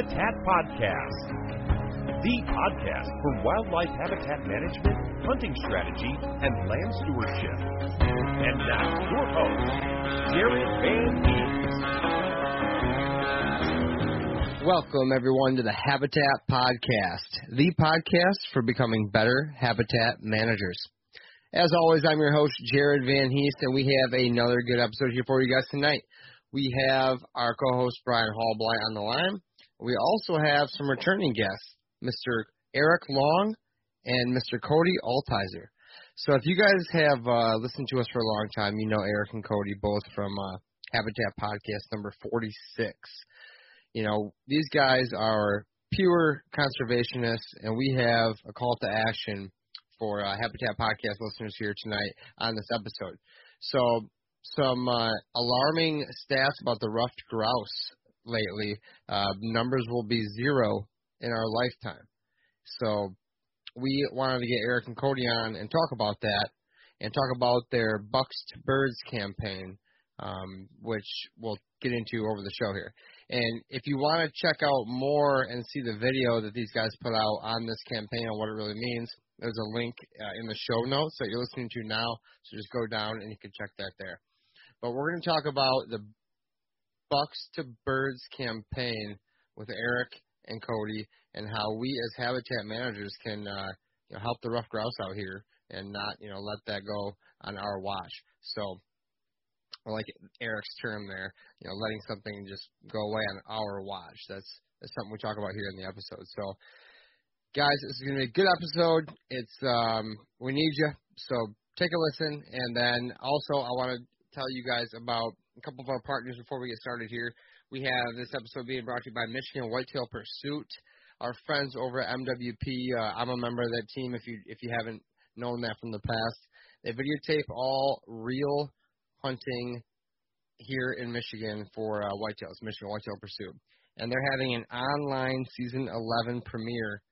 Habitat Podcast, the podcast for wildlife habitat management, hunting strategy, and land stewardship. And now, your host, Jared Van Heest. Welcome, everyone, to the Habitat Podcast, the podcast for becoming better habitat managers. As always, I'm your host, Jared Van Heest, and we have another good episode here for you guys tonight. We have our co-host, Brian Hallblight, on the line. We also have some returning guests, Mr. Eric Long and Mr. Cody Altizer. So if you guys have uh, listened to us for a long time, you know Eric and Cody both from uh, Habitat Podcast number 46. You know, these guys are pure conservationists, and we have a call to action for uh, Habitat Podcast listeners here tonight on this episode. So some uh, alarming stats about the ruffed grouse lately. Uh, numbers will be zero in our lifetime. So we wanted to get Eric and Cody on and talk about that and talk about their Bucks to Birds campaign, um, which we'll get into over the show here. And if you want to check out more and see the video that these guys put out on this campaign and what it really means, there's a link uh, in the show notes that you're listening to now. So just go down and you can check that there. But we're going to talk about the Bucks to Birds campaign with Eric and Cody and how we as habitat managers can uh, you know, help the rough grouse out here and not you know let that go on our watch. So like Eric's term there, you know, letting something just go away on our watch. That's that's something we talk about here in the episode. So guys, this is gonna be a good episode. It's um we need you, so take a listen and then also I wanna tell you guys about a couple of our partners before we get started here. We have this episode being brought to you by Michigan Whitetail Pursuit. Our friends over at MWP. Uh, I'm a member of that team. If you if you haven't known that from the past, they videotape all real hunting here in Michigan for uh, whitetails, Michigan Whitetail Pursuit, and they're having an online season 11 premiere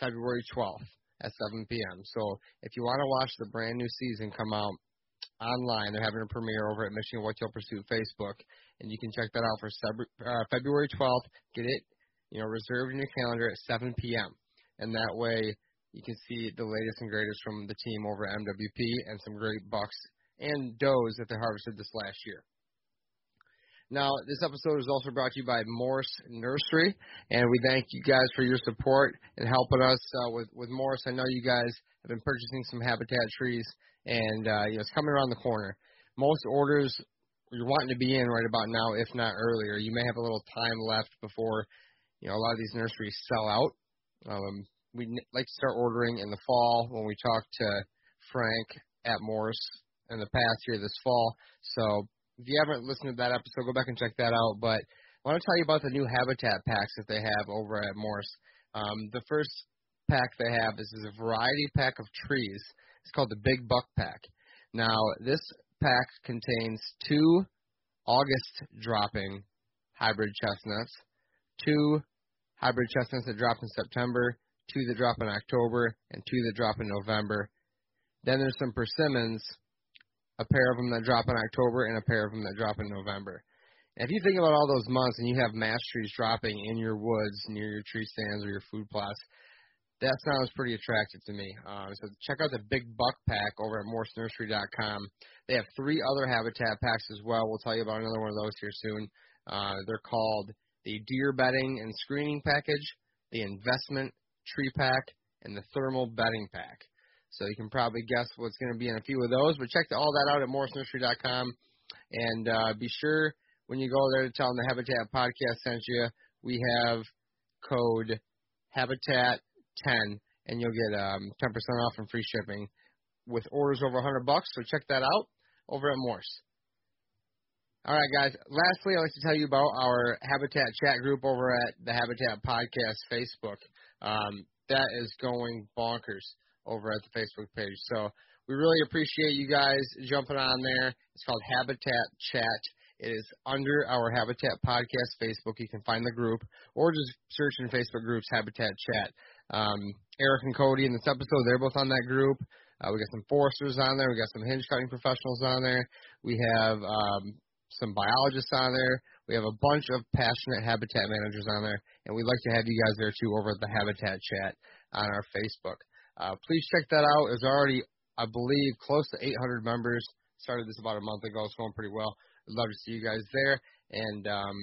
February 12th at 7 p.m. So if you want to watch the brand new season come out online. They're having a premiere over at Michigan Whitetail Pursuit Facebook, and you can check that out for uh, February 12th. Get it, you know, reserved in your calendar at 7 p.m. And that way you can see the latest and greatest from the team over at MWP and some great bucks and does that they harvested this last year. Now, this episode is also brought to you by Morse Nursery, and we thank you guys for your support and helping us uh, with with Morse. I know you guys have been purchasing some habitat trees and uh, you know it's coming around the corner. Most orders you're wanting to be in right about now, if not earlier. You may have a little time left before you know a lot of these nurseries sell out. Um, we like to start ordering in the fall when we talked to Frank at Morse in the past here this fall. So if you haven't listened to that episode, go back and check that out. But I want to tell you about the new habitat packs that they have over at Morse. Um, the first pack they have is, is a variety pack of trees. It's called the Big Buck Pack. Now, this pack contains two August dropping hybrid chestnuts, two hybrid chestnuts that drop in September, two that drop in October, and two that drop in November. Then there's some persimmons, a pair of them that drop in October and a pair of them that drop in November. If you think about all those months and you have mass trees dropping in your woods near your tree stands or your food plots, that sounds pretty attractive to me. Uh, so check out the Big Buck Pack over at morsenursery.com. They have three other habitat packs as well. We'll tell you about another one of those here soon. Uh, they're called the Deer Bedding and Screening Package, the Investment Tree Pack, and the Thermal Bedding Pack. So you can probably guess what's going to be in a few of those. But check all that out at morsenursery.com. And uh, be sure when you go there to tell them the Habitat Podcast sent you, we have code Habitat 10, and you'll get um, 10% off and free shipping with orders over 100 bucks. So check that out over at Morse. All right, guys. Lastly, I'd like to tell you about our Habitat chat group over at the Habitat Podcast Facebook. Um, that is going bonkers over at the Facebook page. So we really appreciate you guys jumping on there. It's called Habitat Chat. It is under our Habitat Podcast Facebook. You can find the group or just search in Facebook groups Habitat Chat. Um, Eric and Cody in this episode, they're both on that group. Uh, we got some foresters on there. We got some hinge cutting professionals on there. We have um, some biologists on there. We have a bunch of passionate habitat managers on there, and we'd like to have you guys there too over at the Habitat Chat on our Facebook. Uh, please check that out. It's already, I believe, close to 800 members. Started this about a month ago. It's going pretty well. I'd love to see you guys there, and um,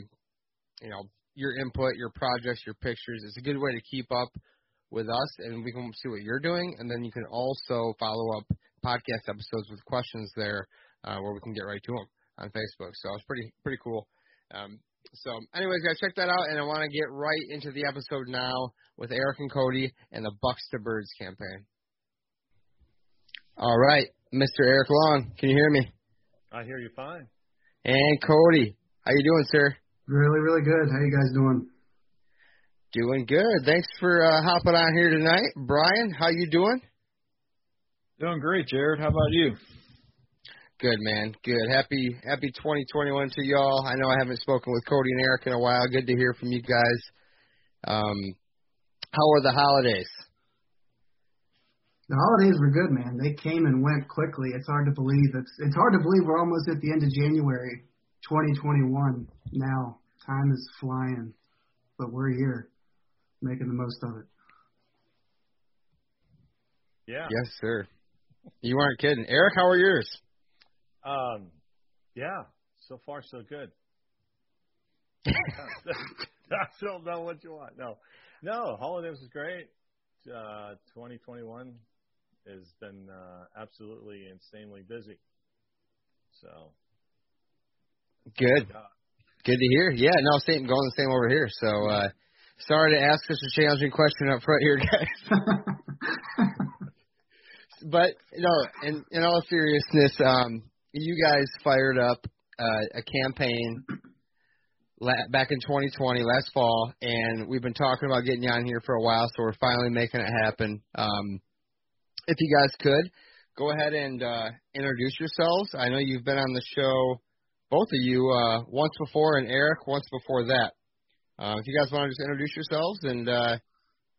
you know your input, your projects, your pictures. It's a good way to keep up with us, and we can see what you're doing, and then you can also follow up podcast episodes with questions there, uh, where we can get right to them on Facebook. So it's pretty pretty cool. Um, so, anyways, guys, check that out, and I want to get right into the episode now with Eric and Cody and the Bucks to Birds campaign. All right, Mr. Eric Long, can you hear me? I hear you fine. And Cody, how you doing, sir? Really, really good. How you guys doing? Doing good. Thanks for uh, hopping on here tonight, Brian. How you doing? Doing great, Jared. How about you? Good man, good. Happy happy 2021 to y'all. I know I haven't spoken with Cody and Eric in a while. Good to hear from you guys. Um, how were the holidays? The holidays were good, man. They came and went quickly. It's hard to believe. It's it's hard to believe we're almost at the end of January, 2021. Now time is flying, but we're here, making the most of it. Yeah. Yes, sir. You weren't kidding, Eric. How are yours? Um, yeah. So far, so good. I don't know what you want. No, no. Holidays is great. Uh, 2021 has been uh, absolutely insanely busy. So good. Good to hear. Yeah, no, same going the same over here. So uh, sorry to ask such a challenging question up front here, guys. but no, in in all seriousness, um, you guys fired up uh, a campaign back in 2020, last fall, and we've been talking about getting you on here for a while, so we're finally making it happen. Um, if you guys could, go ahead and uh, introduce yourselves. I know you've been on the show, both of you, uh, once before, and Eric once before that. Uh, if you guys want to just introduce yourselves, and uh,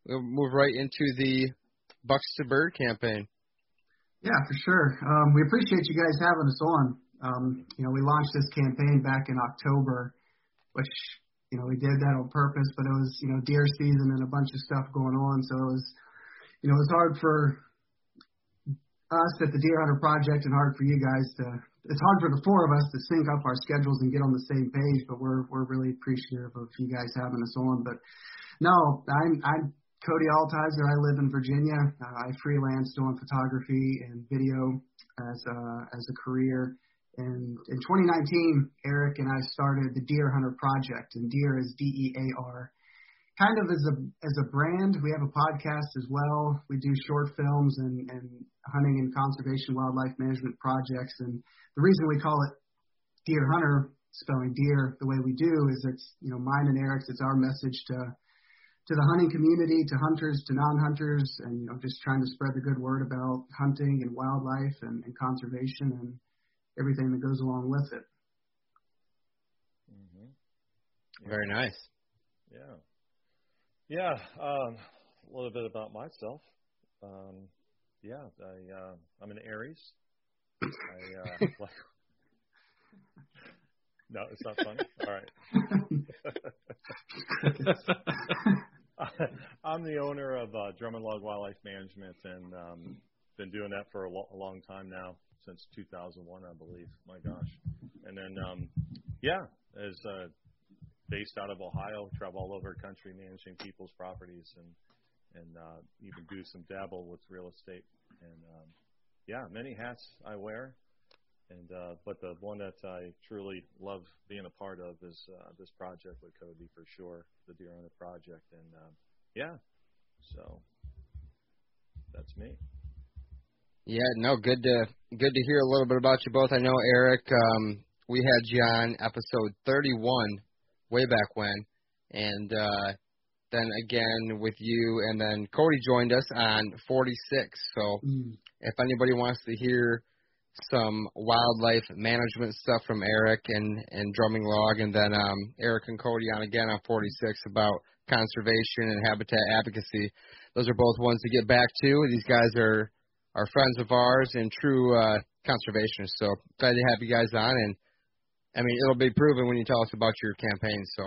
we'll move right into the Bucks to Bird campaign. Yeah, for sure. Um, we appreciate you guys having us on. Um, you know, we launched this campaign back in October, which you know we did that on purpose, but it was you know deer season and a bunch of stuff going on, so it was you know it was hard for us at the Dear Hunter Project and hard for you guys to. It's hard for the four of us to sync up our schedules and get on the same page, but we're we're really appreciative of you guys having us on. But no, I'm I'm Cody Altizer. I live in Virginia. Uh, I freelance doing photography and video as a, as a career. And in 2019, Eric and I started the Dear Hunter Project, and Dear is D-E-A-R. kind of as a as a brand, we have a podcast as well. We do short films and, and hunting and conservation wildlife management projects. And the reason we call it Dear Hunter, spelling deer the way we do, is it's you know mine and Eric's. It's our message to to the hunting community, to hunters, to non-hunters, and you know just trying to spread the good word about hunting and wildlife and, and conservation and everything that goes along with it. Mm-hmm. Very nice. Yeah. Yeah. Um, a little bit about myself. Um, yeah, I, uh, I'm an Aries. I, uh, like, no, it's not funny. All right. I'm the owner of uh, Drumming Log Wildlife Management, and um, been doing that for a, lo- a long time now, since 2001, I believe. My gosh. And then, um, yeah, as uh, based out of Ohio, travel all over the country managing people's properties and and uh, even do some dabble with real estate. And um, yeah, many hats I wear. And uh, but the one that I truly love being a part of is uh, this project with Cody for sure, the Dear Hunter Project. And um, yeah, so that's me. Yeah, no, good to good to hear a little bit about you both. I know Eric, um, we had you on episode 31 way back when, and uh, then again with you, and then Cody joined us on 46. So mm. if anybody wants to hear some wildlife management stuff from Eric and and Drumming Log, and then um, Eric and Cody on again on 46 about conservation and habitat advocacy. Those are both ones to get back to. These guys are are friends of ours and true uh, conservationists. So glad to have you guys on, and I mean, it'll be proven when you tell us about your campaign. So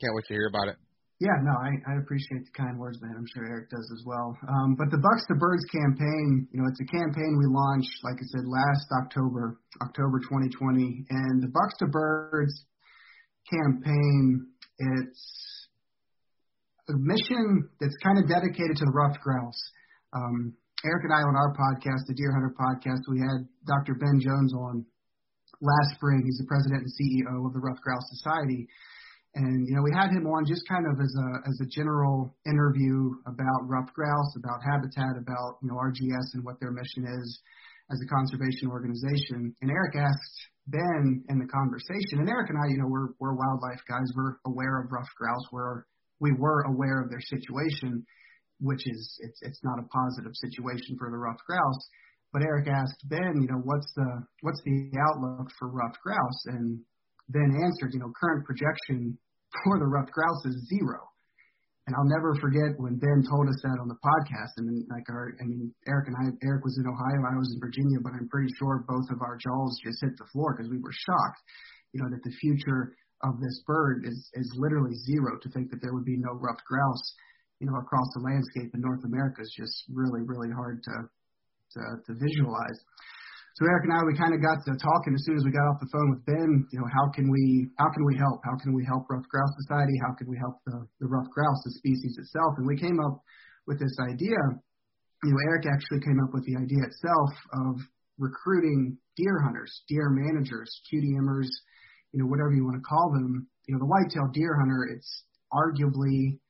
can't wait to hear about it. Yeah, no, I, I appreciate the kind words, man. I'm sure Eric does as well. Um, but the Bucks to Birds campaign, you know, it's a campaign we launched, like I said, last October, October 2020. And the Bucks to Birds campaign, it's a mission that's kind of dedicated to the ruffed grouse. Um, Eric and I on our podcast, the Dear Hunter podcast, we had Dr. Ben Jones on last spring. He's the president and CEO of the Ruffed Grouse Society. And you know, we had him on just kind of as a as a general interview about ruffed grouse, about habitat, about you know RGS and what their mission is as a conservation organization. And Eric asked Ben in the conversation, and Eric and I, you know, we're we're wildlife guys. We're aware of ruffed grouse. We're we were aware of their situation, which is it's it's not a positive situation for the ruffed grouse. But Eric asked Ben, you know, what's the what's the outlook for ruffed grouse? And Ben answered, you know, current projection for the ruffed grouse is zero. And I'll never forget when Ben told us that on the podcast. And then, like our, I mean, Eric and I, Eric was in Ohio, I was in Virginia, but I'm pretty sure both of our jaws just hit the floor because we were shocked, you know, that the future of this bird is is literally zero. To think that there would be no ruffed grouse, you know, across the landscape in North America is just really, really hard to to, to visualize. So Eric and I, we kind of got to talking as soon as we got off the phone with Ben. You know, how can we how can we help? How can we help Ruffed Grouse Society? How can we help the the ruffed grouse, the species itself? And we came up with this idea. You know, Eric actually came up with the idea itself of recruiting deer hunters, deer managers, QDMers, you know, whatever you want to call them. You know, the white-tailed deer hunter, it's arguably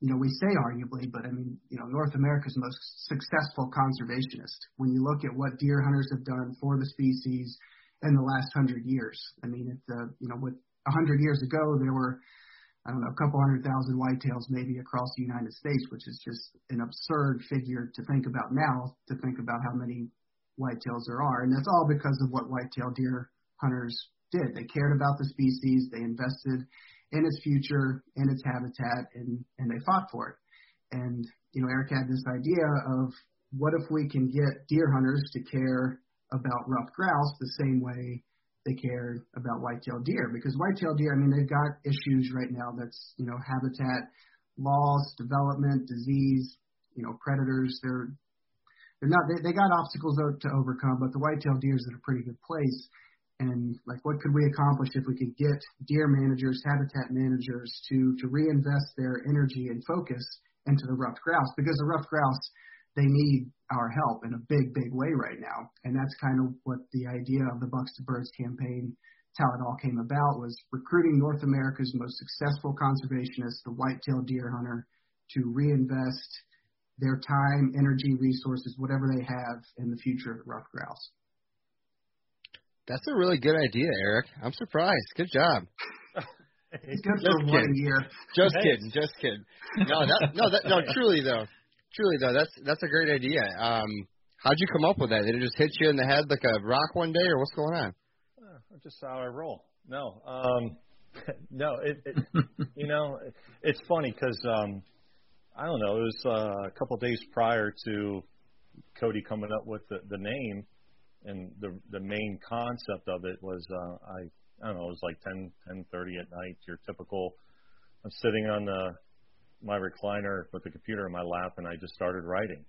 you know, we say arguably, but I mean, you know, North America's most successful conservationist. When you look at what deer hunters have done for the species in the last hundred years, I mean, it's uh, you know, with a hundred years ago, there were, I don't know, a couple hundred thousand whitetails maybe across the United States, which is just an absurd figure to think about now. To think about how many whitetails there are, and that's all because of what whitetail deer hunters did. They cared about the species. They invested in its future, in its habitat, and, and they fought for it. And, you know, Eric had this idea of what if we can get deer hunters to care about ruffed grouse the same way they care about white-tailed deer? Because white-tailed deer, I mean, they've got issues right now that's, you know, habitat loss, development, disease, you know, predators. They're they're not they, they got obstacles to overcome, but the white-tailed deer is in a pretty good place and like what could we accomplish if we could get deer managers, habitat managers to to reinvest their energy and focus into the ruffed grouse because the ruffed grouse they need our help in a big big way right now and that's kind of what the idea of the bucks to birds campaign how it all came about was recruiting North America's most successful conservationist, the white-tailed deer hunter, to reinvest their time, energy, resources, whatever they have in the future of the ruffed grouse. That's a really good idea, Eric. I'm surprised. Good job. It's good for one kidding. year. Just kidding. Just kidding. No, that, no, that, no. Truly though, truly though, that's that's a great idea. Um, how'd you come up with that? Did it just hit you in the head like a rock one day, or what's going on? Uh, just how I roll. No, um, no. It, it you know, it's funny because um, I don't know. It was uh, a couple of days prior to Cody coming up with the, the name, and the the main concept of it was uh, I I don't know. It was like 10 10:30 at night. Your typical. I'm sitting on the my recliner with the computer in my lap, and I just started writing.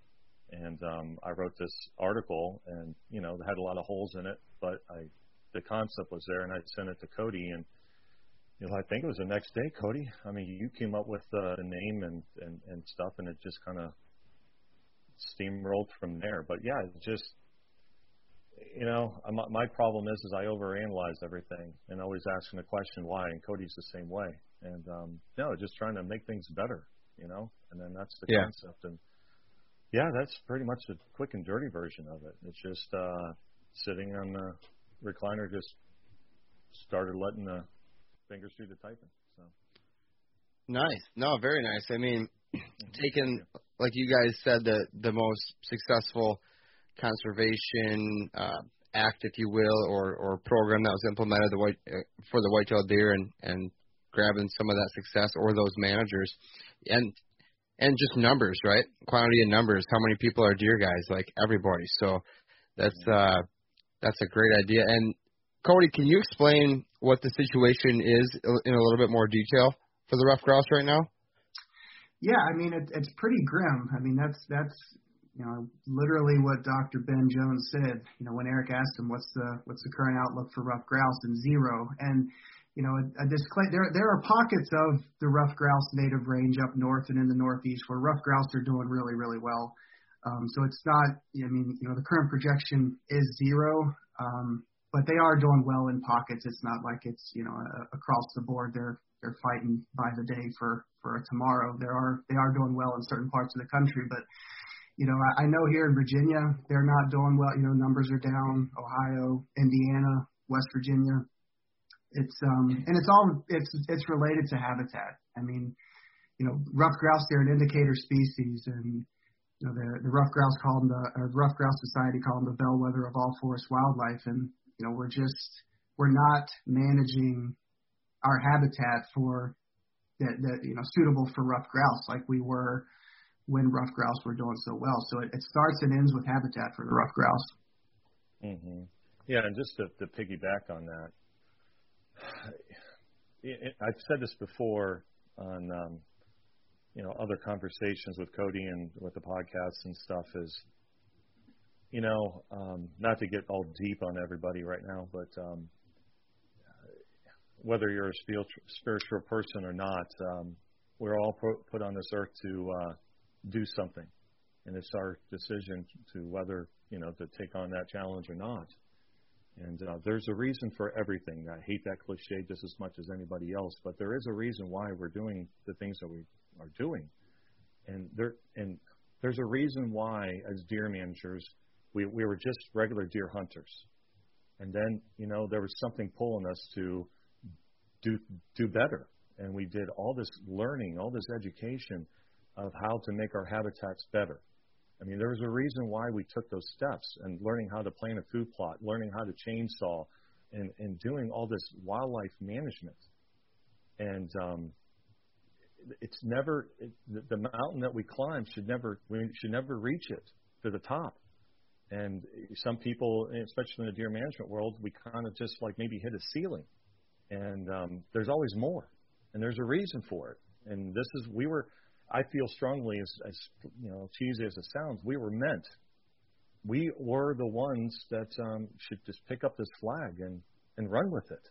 And um, I wrote this article, and you know, it had a lot of holes in it, but I the concept was there, and I sent it to Cody, and you know, I think it was the next day, Cody. I mean, you came up with the name and and and stuff, and it just kind of steamrolled from there. But yeah, it just you know, my, my problem is is I overanalyze everything and always asking the question why. And Cody's the same way. And um, no, just trying to make things better, you know. And then that's the yeah. concept. And yeah, that's pretty much the quick and dirty version of it. It's just uh, sitting on the recliner, just started letting the fingers do the typing. So nice, no, very nice. I mean, taking like you guys said, the the most successful conservation uh, act, if you will, or or program that was implemented the white uh, for the white-tailed deer and and grabbing some of that success or those managers and and just numbers, right? Quantity and numbers. How many people are deer guys? Like everybody. So that's uh that's a great idea. And Cody, can you explain what the situation is in a little bit more detail for the rough grouse right now? Yeah, I mean it, it's pretty grim. I mean that's that's you know literally what Dr. Ben Jones said. You know when Eric asked him what's the what's the current outlook for ruffed grouse and zero. And you know a, a disclaimer there there are pockets of the ruffed grouse native range up north and in the northeast where ruffed grouse are doing really really well. Um, so it's not. I mean you know the current projection is zero. Um, but they are doing well in pockets. It's not like it's you know a, across the board. They're they're fighting by the day for for a tomorrow. There are they are doing well in certain parts of the country, but you know I, I know here in Virginia they're not doing well. You know numbers are down. Ohio, Indiana, West Virginia. It's um and it's all it's it's related to habitat. I mean, you know, rough grouse they're an indicator species and you know, the the ruffed grouse call them the ruffed grouse society call them the bellwether of all forest wildlife, and you know, we're just we're not managing our habitat for that that you know suitable for rough grouse like we were when ruffed grouse were doing so well. So it, it starts and ends with habitat for the ruffed grouse. Mm-hmm. Yeah, and just to, to piggyback on that, it, it, I've said this before on um, you know other conversations with Cody and with the podcasts and stuff is you know, um, not to get all deep on everybody right now, but um, whether you're a spiritual person or not, um, we're all put on this earth to uh, do something, and it's our decision to whether you know to take on that challenge or not. And uh, there's a reason for everything. I hate that cliche just as much as anybody else, but there is a reason why we're doing the things that we are doing, and there and there's a reason why as deer managers we, we were just regular deer hunters. And then, you know, there was something pulling us to do, do better. And we did all this learning, all this education of how to make our habitats better. I mean, there was a reason why we took those steps and learning how to plant a food plot, learning how to chainsaw, and, and doing all this wildlife management. And um, it's never it, the, mountain that we climb should never we should never reach it to the top. And some people, especially in the deer management world, we kind of just like maybe hit a ceiling. And um, there's always more, and there's a reason for it. And this is we were. I feel strongly, as, as you know, cheesy as it sounds, we were meant. We were the ones that um, should just pick up this flag and and run with it.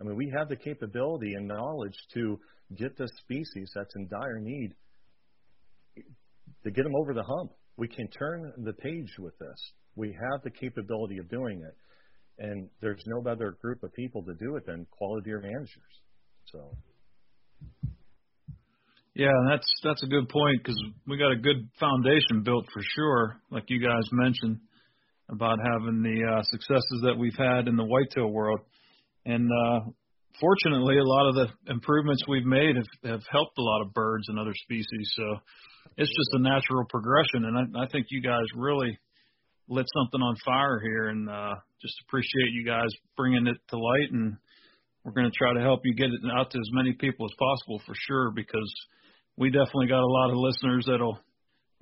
I mean, we have the capability and knowledge to get this species that's in dire need to get them over the hump we can turn the page with this. We have the capability of doing it. and there's no better group of people to do it than quality deer managers. So. Yeah, that's that's a good point because we got a good foundation built for sure, like you guys mentioned about having the uh, successes that we've had in the whitetail world, and uh, fortunately, a lot of the improvements we've made have, have helped a lot of birds and other species. So it's just a natural progression, and I, I think you guys really lit something on fire here, and uh, just appreciate you guys bringing it to light, and we're going to try to help you get it out to as many people as possible for sure, because we definitely got a lot of listeners that'll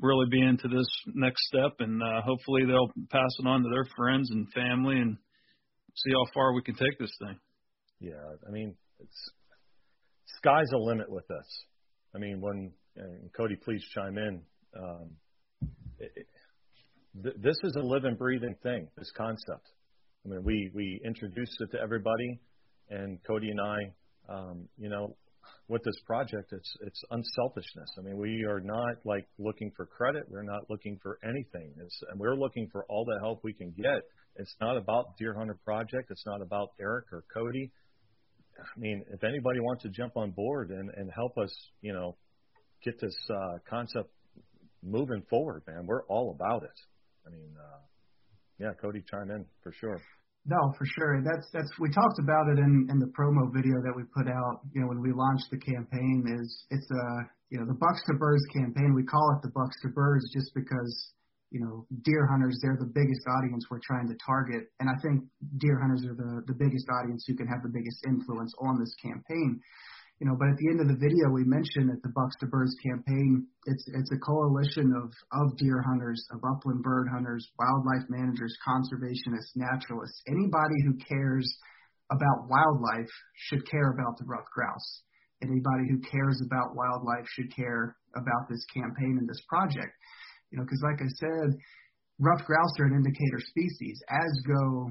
really be into this next step, and uh, hopefully they'll pass it on to their friends and family, and see how far we can take this thing. Yeah, I mean, it's sky's the limit with this. I mean, when and Cody, please chime in. Um, it, it, th- this is a living, breathing thing. This concept. I mean, we we introduced it to everybody, and Cody and I, um, you know, with this project, it's it's unselfishness. I mean, we are not like looking for credit. We're not looking for anything. It's, and we're looking for all the help we can get. It's not about Dear Hunter Project. It's not about Eric or Cody. I mean, if anybody wants to jump on board and, and help us, you know, get this uh, concept moving forward, man, we're all about it. I mean, uh, yeah, Cody, chime in for sure. No, for sure. That's that's we talked about it in in the promo video that we put out. You know, when we launched the campaign, is it's a you know the Bucks to Birds campaign. We call it the Bucks to Birds just because you know, deer hunters, they're the biggest audience we're trying to target. And I think deer hunters are the, the biggest audience who can have the biggest influence on this campaign. You know, but at the end of the video, we mentioned that the Bucks to Birds campaign, it's, it's a coalition of, of deer hunters, of upland bird hunters, wildlife managers, conservationists, naturalists. Anybody who cares about wildlife should care about the ruffed grouse. Anybody who cares about wildlife should care about this campaign and this project. You know, because like I said, ruffed grouse are an indicator species, as go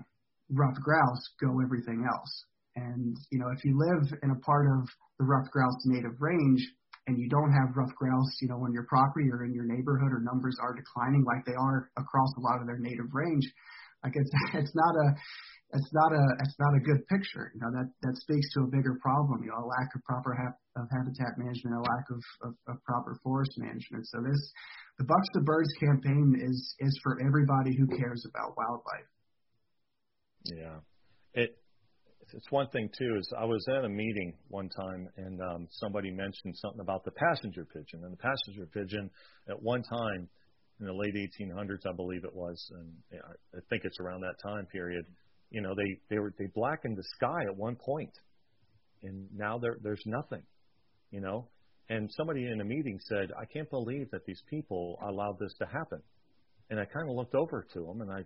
ruffed grouse, go everything else. And, you know, if you live in a part of the ruffed grouse native range and you don't have ruffed grouse, you know, on your property or in your neighborhood or numbers are declining like they are across a lot of their native range, like it's, it's not a, it's not a it's not a good picture. You know that that speaks to a bigger problem. You know, a lack of proper of habitat management, a lack of, of, of proper forest management. So this the Bucks to Birds campaign is is for everybody who cares about wildlife. Yeah, it's one thing too. Is I was at a meeting one time and um, somebody mentioned something about the passenger pigeon, and the passenger pigeon at one time in the late 1800s, I believe it was, and I think it's around that time period. You know, they they were they blackened the sky at one point, and now there there's nothing. You know, and somebody in a meeting said, I can't believe that these people allowed this to happen. And I kind of looked over to them and I,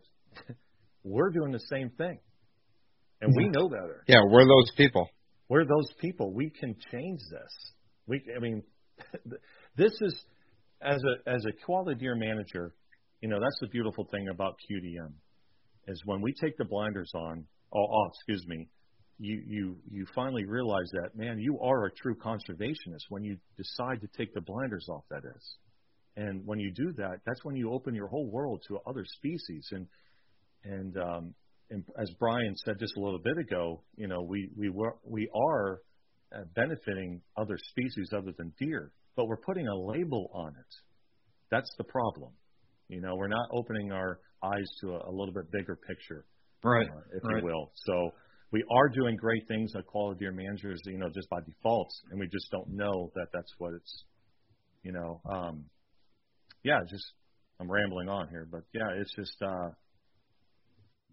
we're doing the same thing. And we know better. Yeah, we're those people. We're those people. We can change this. We, I mean, this is, as a, as a quality deer manager, you know, that's the beautiful thing about QDM is when we take the blinders on, oh, oh excuse me, you you you finally realize that man you are a true conservationist when you decide to take the blinders off that is and when you do that that's when you open your whole world to other species and and um as Brian said just a little bit ago you know we we were we are uh, benefiting other species other than deer but we're putting a label on it. That's the problem. You know we're not opening our eyes to a, a little bit bigger picture right uh, if right. you will. So we are doing great things at quality deer managers, you know, just by default, and we just don't know that that's what it's, you know, um, yeah, just I'm rambling on here, but yeah, it's just uh,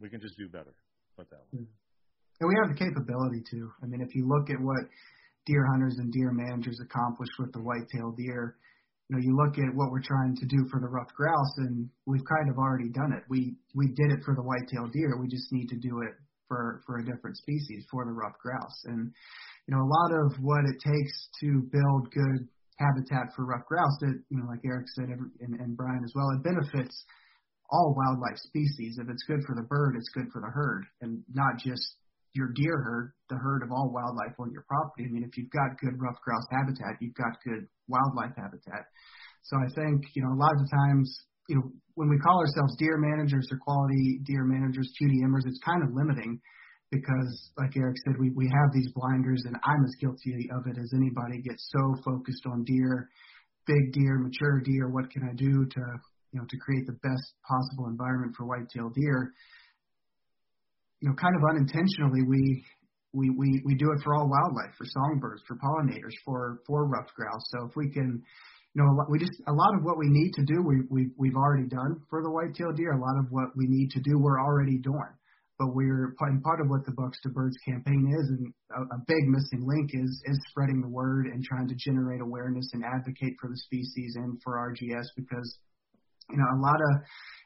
we can just do better. Put that way. Mm-hmm. And we have the capability to. I mean, if you look at what deer hunters and deer managers accomplished with the white-tailed deer, you know, you look at what we're trying to do for the ruffed grouse, and we've kind of already done it. We we did it for the white-tailed deer. We just need to do it for for a different species for the ruffed grouse. And you know, a lot of what it takes to build good habitat for ruffed grouse, it you know, like Eric said and, and Brian as well, it benefits all wildlife species. If it's good for the bird, it's good for the herd, and not just your deer herd, the herd of all wildlife on your property. I mean, if you've got good ruffed grouse habitat, you've got good wildlife habitat. So I think, you know, a lot of the times you know, when we call ourselves deer managers or quality deer managers, QDMers, it's kind of limiting because, like Eric said, we, we have these blinders, and I'm as guilty of it as anybody. Get so focused on deer, big deer, mature deer. What can I do to, you know, to create the best possible environment for white-tailed deer? You know, kind of unintentionally, we we, we, we do it for all wildlife, for songbirds, for pollinators, for, for ruffed grouse. So if we can you know, we just a lot of what we need to do, we, we we've already done for the white-tailed deer. A lot of what we need to do, we're already doing. But we're and part of what the Bucks to Birds campaign is, and a, a big missing link is is spreading the word and trying to generate awareness and advocate for the species and for RGS because you know a lot of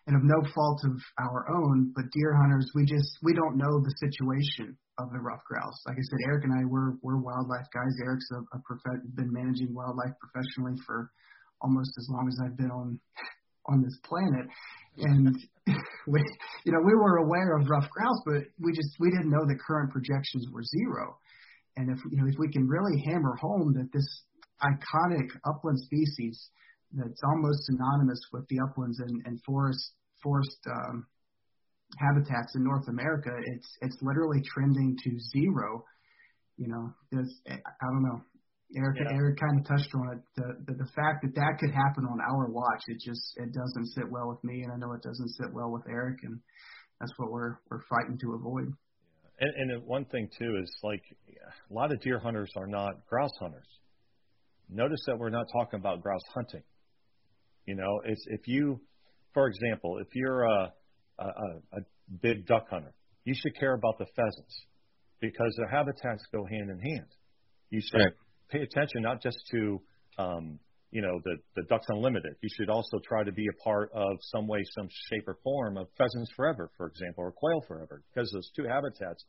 and of no fault of our own, but deer hunters, we just we don't know the situation of the ruffed grouse. Like I said, Eric and I we're we're wildlife guys. Eric's a, a prof- been managing wildlife professionally for almost as long as I've been on on this planet, and we you know we were aware of ruffed grouse, but we just we didn't know the current projections were zero. And if you know if we can really hammer home that this iconic upland species that's almost synonymous with the uplands and, and forest forest um, habitats in North America, it's it's literally trending to zero. You know, there's I don't know. Eric yeah. Eric kind of touched on it. The, the the fact that that could happen on our watch, it just it doesn't sit well with me, and I know it doesn't sit well with Eric, and that's what we're we're fighting to avoid. Yeah. And, and one thing too is like a lot of deer hunters are not grouse hunters. Notice that we're not talking about grouse hunting. You know, it's if you, for example, if you're a, a, a big duck hunter, you should care about the pheasants because their habitats go hand in hand. You should right. pay attention not just to um, you know the the Ducks Unlimited. You should also try to be a part of some way, some shape or form of Pheasants Forever, for example, or Quail Forever, because those two habitats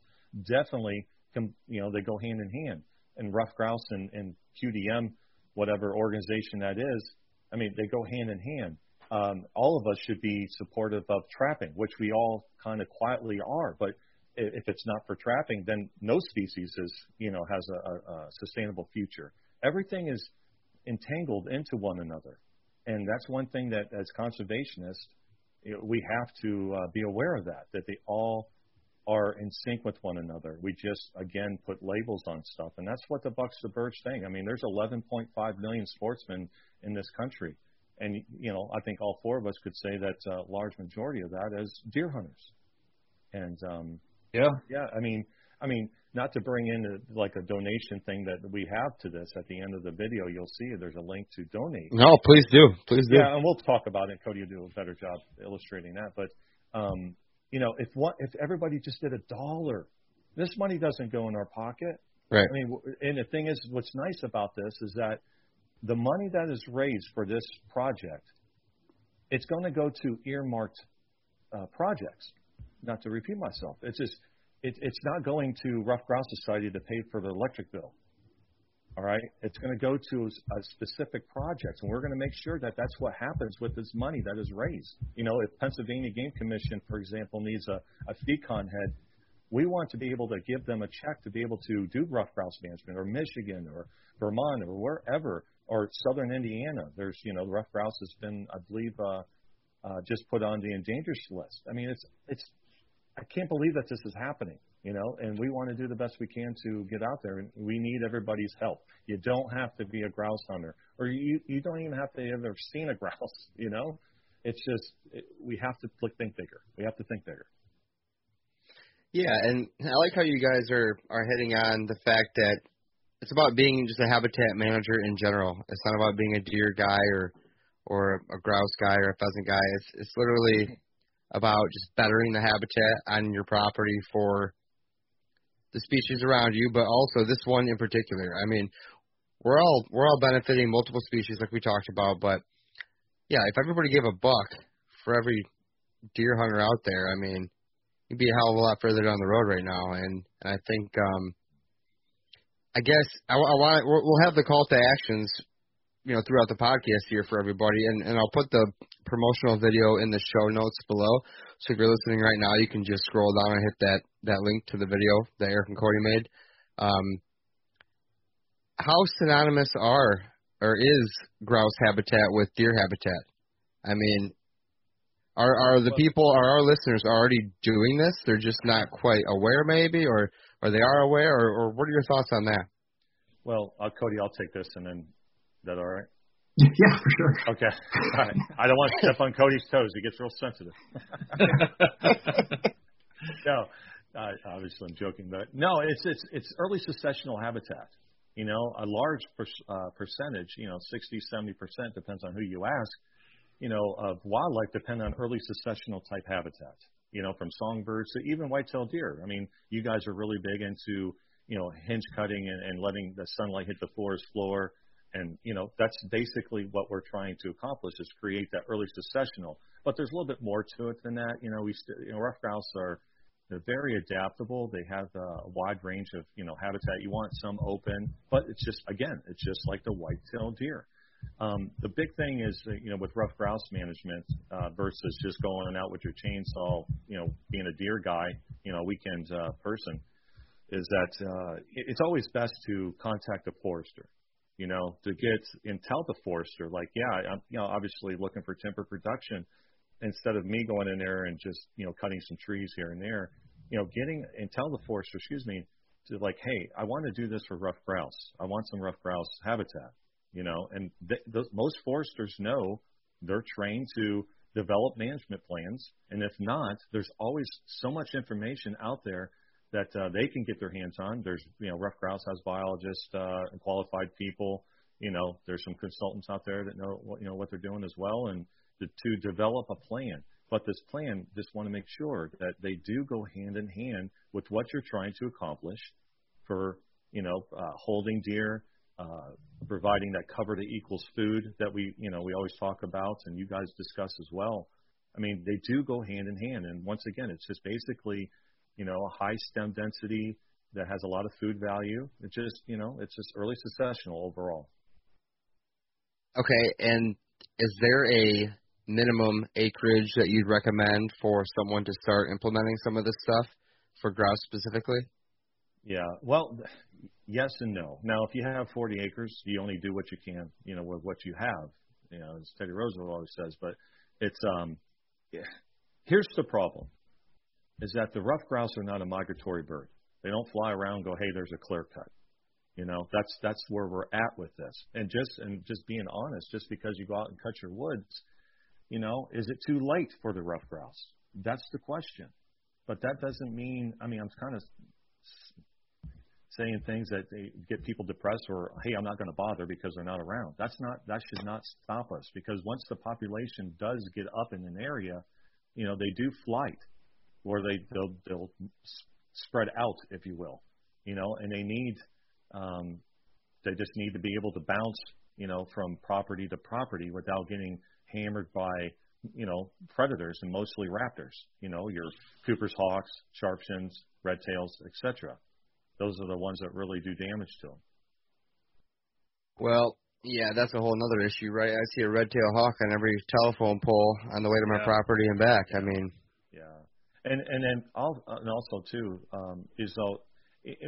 definitely can you know they go hand in hand. And ruffed grouse and, and QDM, whatever organization that is, I mean, they go hand in hand. Um, all of us should be supportive of trapping, which we all kind of quietly are. But if it's not for trapping, then no species is, you know, has a, a sustainable future. Everything is entangled into one another, and that's one thing that, as conservationists, we have to uh, be aware of that. That they all are in sync with one another. We just again put labels on stuff, and that's what the Bucks to Birds thing. I mean, there's 11.5 million sportsmen in this country, and you know, I think all four of us could say that a uh, large majority of that is deer hunters. And um, yeah, yeah, I mean, I mean, not to bring in a, like a donation thing that we have to this at the end of the video, you'll see there's a link to donate. No, please do, please do. Yeah, and we'll talk about it. Cody will do a better job illustrating that, but. Um, you know, if what if everybody just did a dollar, this money doesn't go in our pocket. Right. I mean, and the thing is, what's nice about this is that the money that is raised for this project, it's going to go to earmarked uh, projects. Not to repeat myself, it's just it, it's not going to Rough Grouse Society to pay for the electric bill. All right, it's going to go to a specific project, and we're going to make sure that that's what happens with this money that is raised. You know, if Pennsylvania Game Commission, for example, needs a, a FECON head, we want to be able to give them a check to be able to do ruffed grouse management, or Michigan, or Vermont, or wherever, or Southern Indiana. There's, you know, the ruffed grouse has been, I believe, uh, uh, just put on the endangered list. I mean, it's it's. I can't believe that this is happening you know, and we want to do the best we can to get out there. And we need everybody's help. You don't have to be a grouse hunter, or you you don't even have to have ever seen a grouse. You know, it's just it, we have to think bigger. We have to think bigger. Yeah, and I like how you guys are are hitting on the fact that it's about being just a habitat manager in general. It's not about being a deer guy or or a grouse guy or a pheasant guy. It's it's literally about just bettering the habitat on your property for the species around you, but also this one in particular. I mean, we're all we're all benefiting multiple species like we talked about, but yeah, if everybody gave a buck for every deer hunter out there, I mean, you'd be a hell of a lot further down the road right now. And, and I think, um, I guess I, I want we'll have the call to actions you know throughout the podcast here for everybody, and and I'll put the promotional video in the show notes below. So if you're listening right now, you can just scroll down and hit that that link to the video that Eric and Cody made. Um, how synonymous are or is grouse habitat with deer habitat? I mean, Are are the people, are our listeners already doing this? They're just not quite aware, maybe, or or they are aware, or, or what are your thoughts on that? Well, uh, Cody, I'll take this, and then is that all right? Yeah, for sure. Okay. All right. I don't want to step on Cody's toes. He gets real sensitive. no, uh, obviously I'm joking, but no, it's it's it's early successional habitat. You know, a large per, uh, percentage, you know, 60, 70 percent depends on who you ask. You know, of wildlife depend on early successional type habitat. You know, from songbirds to even white-tailed deer. I mean, you guys are really big into you know hinge cutting and, and letting the sunlight hit the forest floor. And you know that's basically what we're trying to accomplish is create that early successional. But there's a little bit more to it than that. You know, we st- you know ruffed grouse are they're very adaptable. They have a wide range of you know habitat. You want some open, but it's just again, it's just like the white-tailed deer. Um, the big thing is, you know, with ruffed grouse management uh, versus just going out with your chainsaw, you know, being a deer guy, you know, weekend uh, person, is that uh, it's always best to contact a forester, you know, to get and tell the forester, like, yeah, I'm, you know, obviously looking for timber production, instead of me going in there and just you know cutting some trees here and there, you know, getting and tell the forester, excuse me, to like, hey, I want to do this for ruffed grouse. I want some ruffed grouse habitat, you know, and th- th- most foresters know they're trained to develop management plans, and if not, there's always so much information out there that uh, they can get their hands on. There's, you know, ruffed grouse has biologists uh, and qualified people. You know, there's some consultants out there that know what you know what they're doing as well, and to, to develop a plan. But this plan, just want to make sure that they do go hand in hand with what you're trying to accomplish for, you know, uh, holding deer, uh, providing that cover that equals food that we, you know, we always talk about and you guys discuss as well. I mean, they do go hand in hand. And once again, it's just basically, you know, a high stem density that has a lot of food value. It's just, you know, it's just early successional overall. Okay, and is there a minimum acreage that you'd recommend for someone to start implementing some of this stuff for grouse specifically? Yeah, well, yes and no. Now, if you have 40 acres, you only do what you can, you know, with what you have. You know, as Teddy Roosevelt always says. But it's um, yeah. here's the problem: is that the ruffed grouse are not a migratory bird. They don't fly around and go, hey, there's a clear cut. You know, that's that's where we're at with this. And just and just being honest, just because you go out and cut your woods you know, is it too late for the ruffed grouse? That's the question. But that doesn't mean, I mean, I'm kind of saying things that they get people depressed or, hey, I'm not going to bother because they're not around. That's not, that should not stop us because once the population does get up in an area, you know, they do flight or they, they'll, they'll spread out, if you will, you know, and they need, um, they just need to be able to bounce, you know, from property to property without getting hammered by you know predators and mostly raptors. You know your Cooper's hawks, sharpshins, red tails, etc. Those are the ones that really do damage to them. Well, yeah, that's a whole other issue, right? I see a red tail hawk on every telephone pole on the way to my Yeah. property and back. I mean, and and then al- and also too um, is though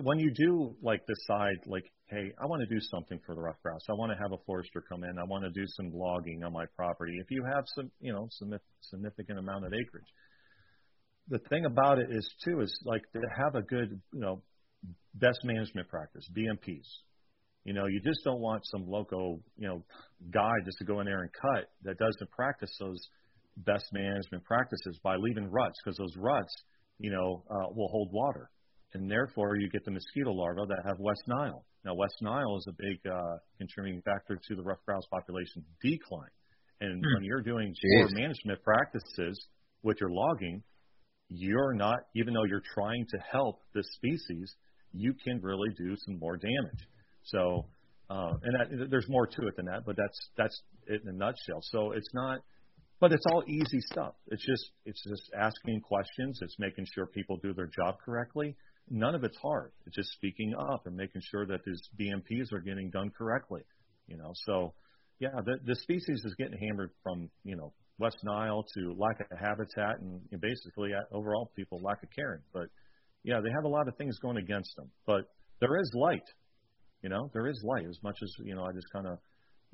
when you do like decide like, hey, I want to do something for the rough grouse. I want to have a forester come in. I want to do some logging on my property. If you have some, you know, some significant amount of acreage, the thing about it is too is like to have a good, you know, best management practice, BMPs. You know, you just don't want some local, you know, guy just to go in there and cut that doesn't practice those best management practices by leaving ruts because those ruts, you know, uh, will hold water, and therefore you get the mosquito larvae that have West Nile. Now, West Nile is a big uh, contributing factor to the rough grouse population decline, and when you're doing poor management practices with your logging, you're not, even though you're trying to help the species, you can really do some more damage. So, uh, and that, there's more to it than that, but that's that's it in a nutshell. So it's not, but it's all easy stuff. It's just it's just asking questions. It's making sure people do their job correctly. None of it's hard. It's just speaking up and making sure that these BMPs are getting done correctly. You know, so yeah, the the species is getting hammered from you know West Nile to lack of habitat and know, basically uh, overall people lack of caring. But yeah, they have a lot of things going against them. But there is light. You know, there is light. As much as you know, I just kind of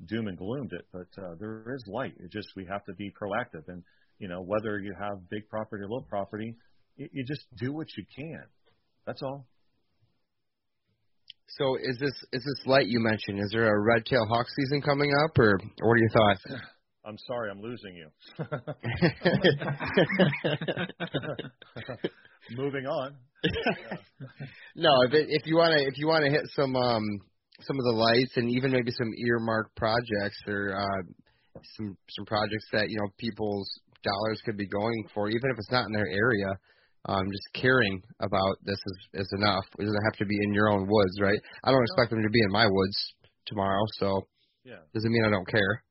doom and gloomed it, but uh, there is light. It just we have to be proactive. And You know, whether you have big property or little property, you, you just do what you can. That's all. So is this is this light you mentioned? Is there a red tail hawk season coming up, or what are your thoughts? I'm sorry, I'm losing you. Moving on. no, if it, if you want to if you want to hit some um some of the lights and even maybe some earmarked projects or uh, some some projects that you know people's dollars could be going for, even if it's not in their area. Um, just caring about this is is enough. It doesn't have to be in your own woods, right? I don't expect them to be in my woods tomorrow, so yeah, doesn't mean I don't care.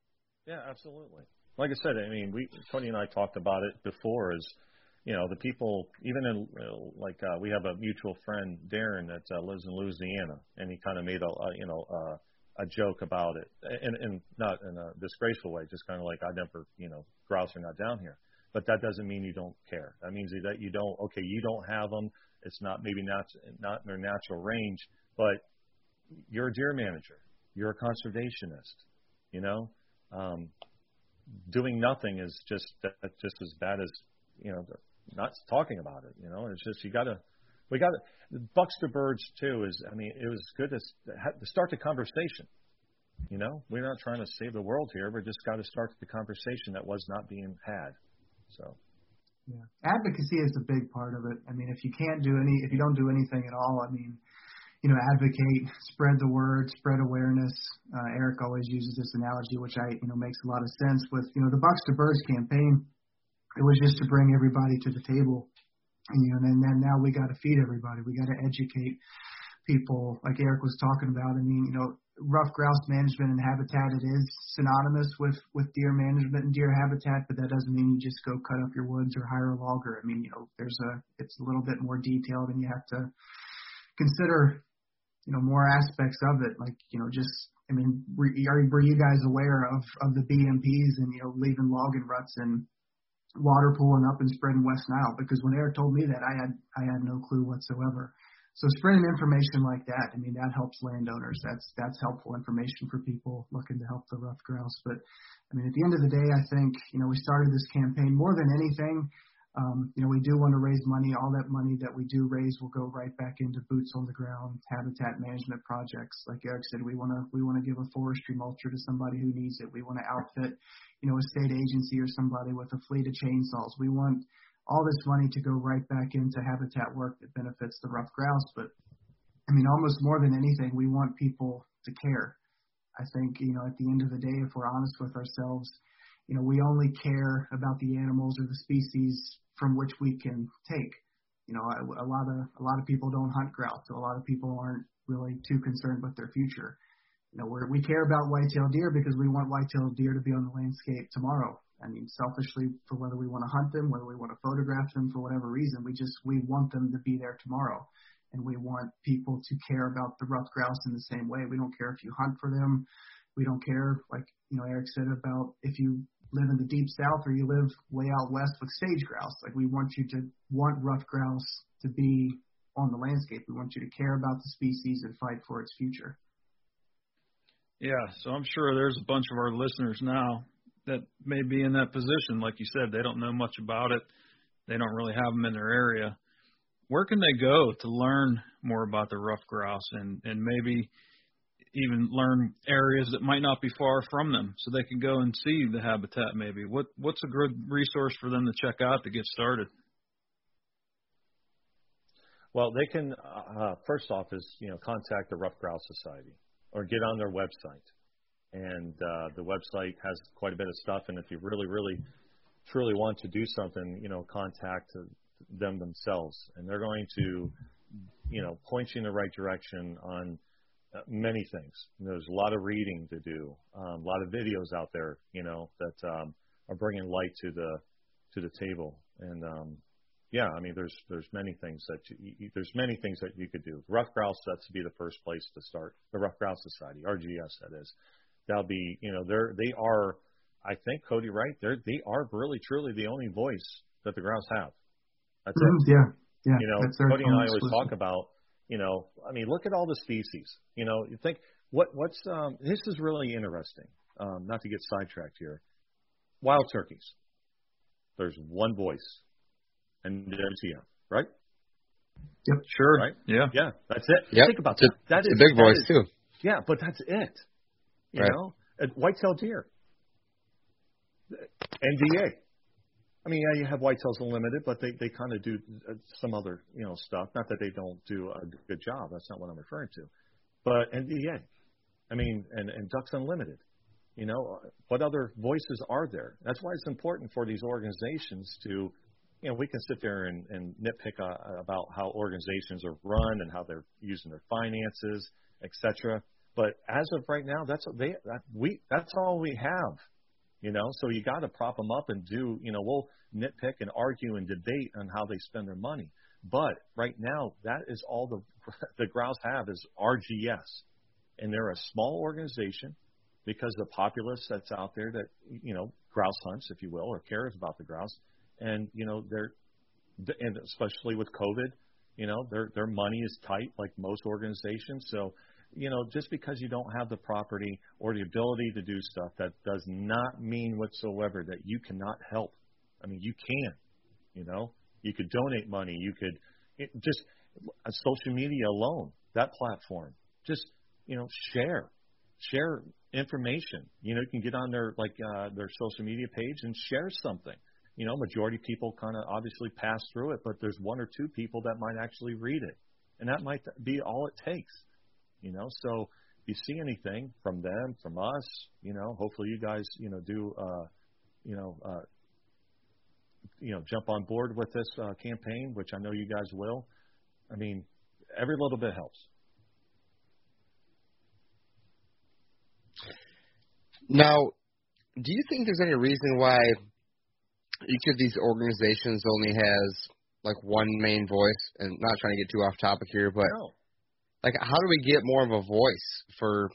Yeah, absolutely. Like I said, I mean, we Tony and I talked about it before. Is you know the people even in like uh, we have a mutual friend Darren that uh, lives in Louisiana, and he kind of made a, a you know uh, a joke about it, and, and not in a disgraceful way, just kind of like I never you know grouse are not down here. But that doesn't mean you don't care. That means that you don't. Okay, you don't have them. It's not maybe not not in their natural range, but you're a deer manager. You're a conservationist. You know, um, doing nothing is just just as bad as you know not talking about it. You know, it's just you got to we got to to birds too. Is I mean, it was good to, to start the conversation. You know, we're not trying to save the world here. We just got to start the conversation that was not being had. So. Yeah, advocacy is a big part of it. I mean, if you can't do any, if you don't do anything at all, I mean, you know, advocate, spread the word, spread awareness. Uh, Eric always uses this analogy, which I, you know, makes a lot of sense. With you know the Bucks to Birds campaign, it was just to bring everybody to the table, and you know, and then now we got to feed everybody. We got to educate people, like Eric was talking about. I mean, you know, ruffed grouse management and habitat it is synonymous with with deer management and deer habitat, but that doesn't mean you just go cut up your woods or hire a logger. I mean, you know, there's a it's a little bit more detailed, and you have to consider you know more aspects of it, like you know just I mean, were, were you guys aware of of the BMPs and you know leaving logging ruts and water pooling up and spreading West Nile? Because when Eric told me that, I had I had no clue whatsoever. So spreading information like that, I mean, that helps landowners. That's that's helpful information for people looking to help the ruffed grouse. But I mean, at the end of the day, I think you know we started this campaign more than anything. Um, you know, we do want to raise money. All that money that we do raise will go right back into boots on the ground habitat management projects. Like Eric said, we want to we want to give a forestry mulcher to somebody who needs it. We want to outfit, you know, a state agency or somebody with a fleet of chainsaws. We want all this money to go right back into habitat work that benefits the ruffed grouse. But I mean, almost more than anything, we want people to care. I think, you know, at the end of the day, if we're honest with ourselves, you know, we only care about the animals or the species from which we can take. You know, a, a lot of a lot of people don't hunt grouse, so a lot of people aren't really too concerned with their future. You know, we're, we care about white-tailed deer because we want white-tailed deer to be on the landscape tomorrow. I mean, selfishly for whether we want to hunt them, whether we want to photograph them for whatever reason, we just we want them to be there tomorrow, and we want people to care about the ruffed grouse in the same way. We don't care if you hunt for them. We don't care, like you know Eric said about if you live in the deep south or you live way out west with sage grouse. Like we want you to want ruffed grouse to be on the landscape. We want you to care about the species and fight for its future. Yeah, so I'm sure there's a bunch of our listeners now that may be in that position. Like you said, they don't know much about it. They don't really have them in their area. Where can they go to learn more about the ruffed grouse and and maybe even learn areas that might not be far from them, so they can go and see the habitat? Maybe what what's a good resource for them to check out to get started? Well, they can uh, uh first off is you know contact the Ruffed Grouse Society or get on their website and uh, the website has quite a bit of stuff. And if you really, really, truly want to do something, you know, contact them themselves, and they're going to, you know, point you in the right direction on many things. There's a lot of reading to do, um, a lot of videos out there, you know, that um, are bringing light to the to the table. And um, yeah, I mean, there's there's many things that you, there's many things that you could do. Ruffed grouse that's to be the first place to start. The Ruffed Grouse Society, RGS, that is that'll be you know they're they are I think Cody right they're they are really truly the only voice that the grouse have. That's mm-hmm. it. Yeah, yeah. You know, Cody and I always talk about you know I mean look at all the species. You know you think what what's um, this is really interesting. Um, not to get sidetracked here. Wild turkeys. there's one voice, and there's you, right? Yep. Sure. Right? Yeah. Yeah, that's it. Yep. Think about It's a- that. That It's is a big voice is- too. Yeah, but that's it. You Right. know, Uh, whitetail deer, NDA. I mean, yeah, you have Whitetails Unlimited, but they they kind of do uh, some other you know stuff. Not that they don't do a good job. That's not what I'm referring to. But NDA, I mean, and and Ducks Unlimited. You know, uh, what other voices are there? That's why it's important for these organizations to, you know, we can sit there and, and nitpick uh, about how organizations are run and how they're using their finances, etc. But as of right now, that's what they that we that's all we have. You know, so you got to prop them up and do. You know, we'll nitpick and argue and debate on how they spend their money. But right now, that is all the the grouse have is RGS, and they're a small organization because the populace that's out there that you know grouse hunts, if you will, or cares about the grouse, and you know they're and especially with COVID, you know their their money is tight like most organizations. So you know just because you don't have the property or the ability to do stuff, that does not mean whatsoever that you cannot help. I mean you can, you know you could donate money, you could it, just uh, social media alone, that platform, just you know share share information. You know, you can get on their like uh, their social media page and share something. You know, majority people kind of obviously pass through it, but there's one or two people that might actually read it, and that might be all it takes. You know, so if you see anything from them, from us, you know, hopefully you guys, you know, do, uh, you know, uh, you know, jump on board with this uh, campaign, which I know you guys will. I mean, every little bit helps. Now, do you think there's any reason why each of these organizations only has like one main voice? And not trying to get too off topic here, but No. Like, how do we get more of a voice for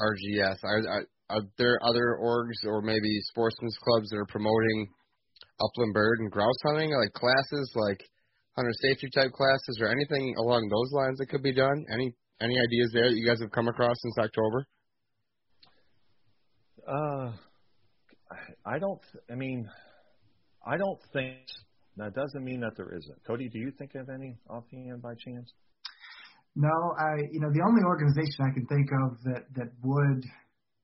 RGS? Are, are, are there other orgs or maybe sportsmen's clubs that are promoting upland bird and grouse hunting, like classes, like hunter safety type classes, or anything along those lines that could be done? Any any ideas there that you guys have come across since October? Uh, I don't. I mean, I don't think that doesn't mean that there isn't. Cody, do you think of any offhand by chance? No, I you know the only organization I can think of that that would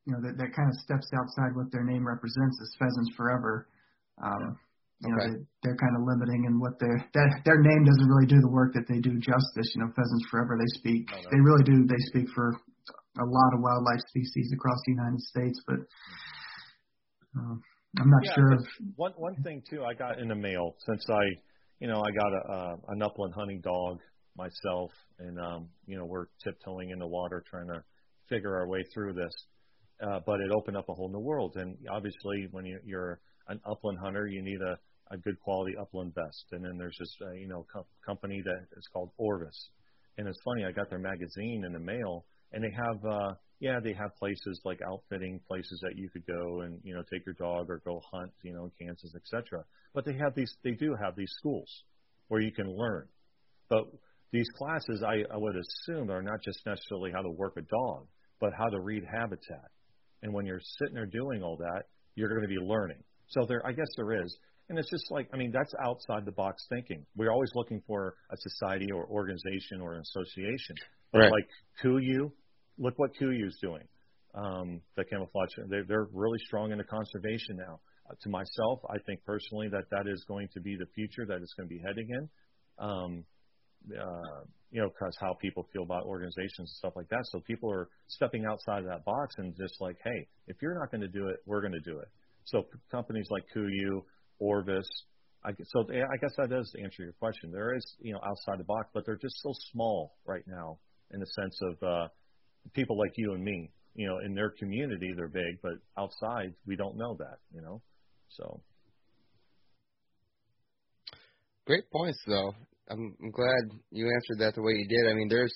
you know that that kind of steps outside what their name represents is Pheasants Forever. Um, You know, Okay. they, they're kind of limiting in what their their their name doesn't really do the work that they do justice. You know, Pheasants Forever, they speak, No, no. they really do. They speak for a lot of wildlife species across the United States, but um, I'm not Yeah, sure of. One one thing too, I got in the mail since I, you know, I got a uh, an upland hunting dog myself, and um, you know, we're tiptoeing in the water trying to figure our way through this. Uh, but it opened up a whole new world, and obviously, when you, you're an upland hunter, you need a a good quality upland vest. And then there's this, uh, you know, co- company that is called Orvis. And it's funny, I got their magazine in the mail, and they have, uh, yeah, they have places like outfitting places that you could go and, you know, take your dog or go hunt, you know, in Kansas, etc. But they have these, they do have these schools where you can learn. But these classes, I, I would assume, are not just necessarily how to work a dog, but how to read habitat. And when you're sitting there doing all that, you're going to be learning. So there, I guess there is. And it's just like, I mean, that's outside the box thinking. We're always looking for a society or organization or an association. But Right. like KUIU, look what KUIU's doing. Um, the camouflage, they're, they're really strong into conservation now. Uh, to myself, I think personally that that is going to be the future that it's going to be heading in. Um, uh, you know, because how people feel about organizations and stuff like that. So people are stepping outside of that box and just like, hey, if you're not going to do it, we're going to do it. So companies like KUIU, Orvis, I, guess- so I guess that does answer your question. There is, you know, outside the box, but they're just so small right now in the sense of uh, people like you and me. You know, in their community, they're big, but outside, we don't know that. You know, so Great points, though. I'm, I'm glad you answered that the way you did. I mean, there's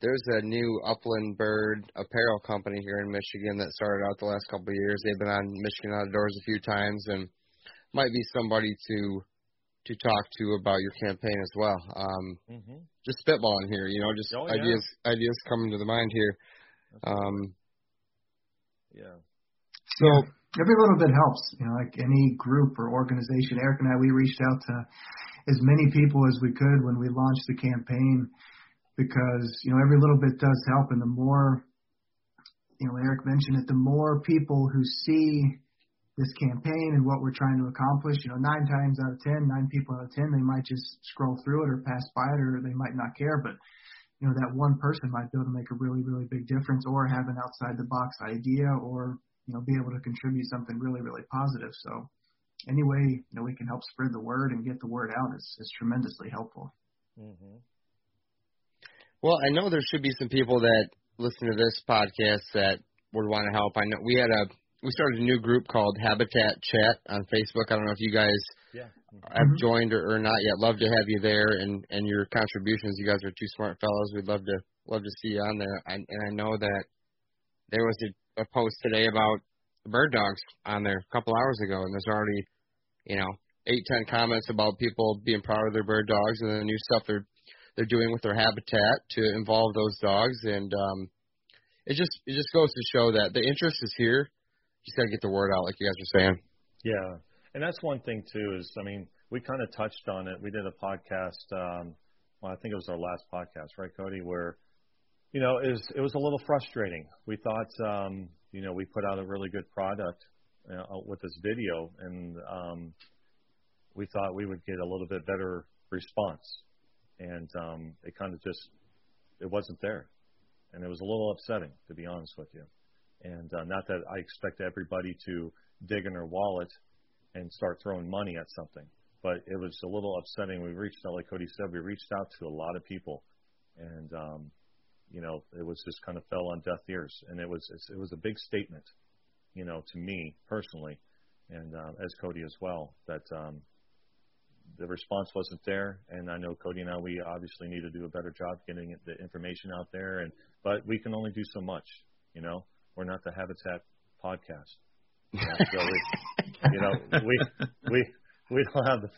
there's a new Upland Bird apparel company here in Michigan that started out the last couple of years. They've been on Michigan Outdoors a few times, and might be somebody to to talk to about your campaign as well. Um, mm-hmm. just spitballing here, you know, just Oh, yeah. ideas ideas coming to the mind here. Um, yeah. so every little bit helps. You know, like any group or organization. Eric and I, we reached out to as many people as we could when we launched the campaign because you know every little bit does help, and the more you know, Eric mentioned it, the more people who see this campaign and what we're trying to accomplish, you know, nine times out of ten, nine people out of ten, they might just scroll through it or pass by it or they might not care, but you know, that one person might be able to make a really, really big difference or have an outside the box idea or, you know, be able to contribute something really, really positive. So any way, you know, we can help spread the word and get the word out is, is tremendously helpful. Mm-hmm. Well, I know there should be some people that listen to this podcast that would want to help. I know we had a we started a new group called Habitat Chat on Facebook. I don't know if you guys yeah. have mm-hmm. joined or, or not yet. Love to have you there and and your contributions. You guys are two smart fellows. We'd love to love to see you on there. I, and I know that there was a, a post today about bird dogs on there a couple hours ago, and there's already you know eight ten comments about people being proud of their bird dogs and the new stuff they're they're doing with their habitat to involve those dogs and um it just it just goes to show that the interest is here just got to get the word out, like you guys were saying. Yeah, and that's one thing too. Is I mean, we kind of touched on it. We did a podcast. Um, well, I think it was our last podcast, right, Cody? Where you know it was it was a little frustrating. We thought um, you know we put out a really good product uh, with this video, and um, we thought we would get a little bit better response, and um, it kind of just it wasn't there, and it was a little upsetting to be honest with you. And uh, not that I expect everybody to dig in their wallet and start throwing money at something, but it was a little upsetting. We reached out, like Cody said, we reached out to a lot of people, and um, you know, it was just kind of fell on deaf ears, and it was it was a big statement, you know, to me personally, and uh, as Cody as well, that um, the response wasn't there. And I know Cody and I, we obviously need to do a better job getting the information out there, and but we can only do so much, you know. We're not the Habitat podcast. You know, so we, you know, we we we don't have the,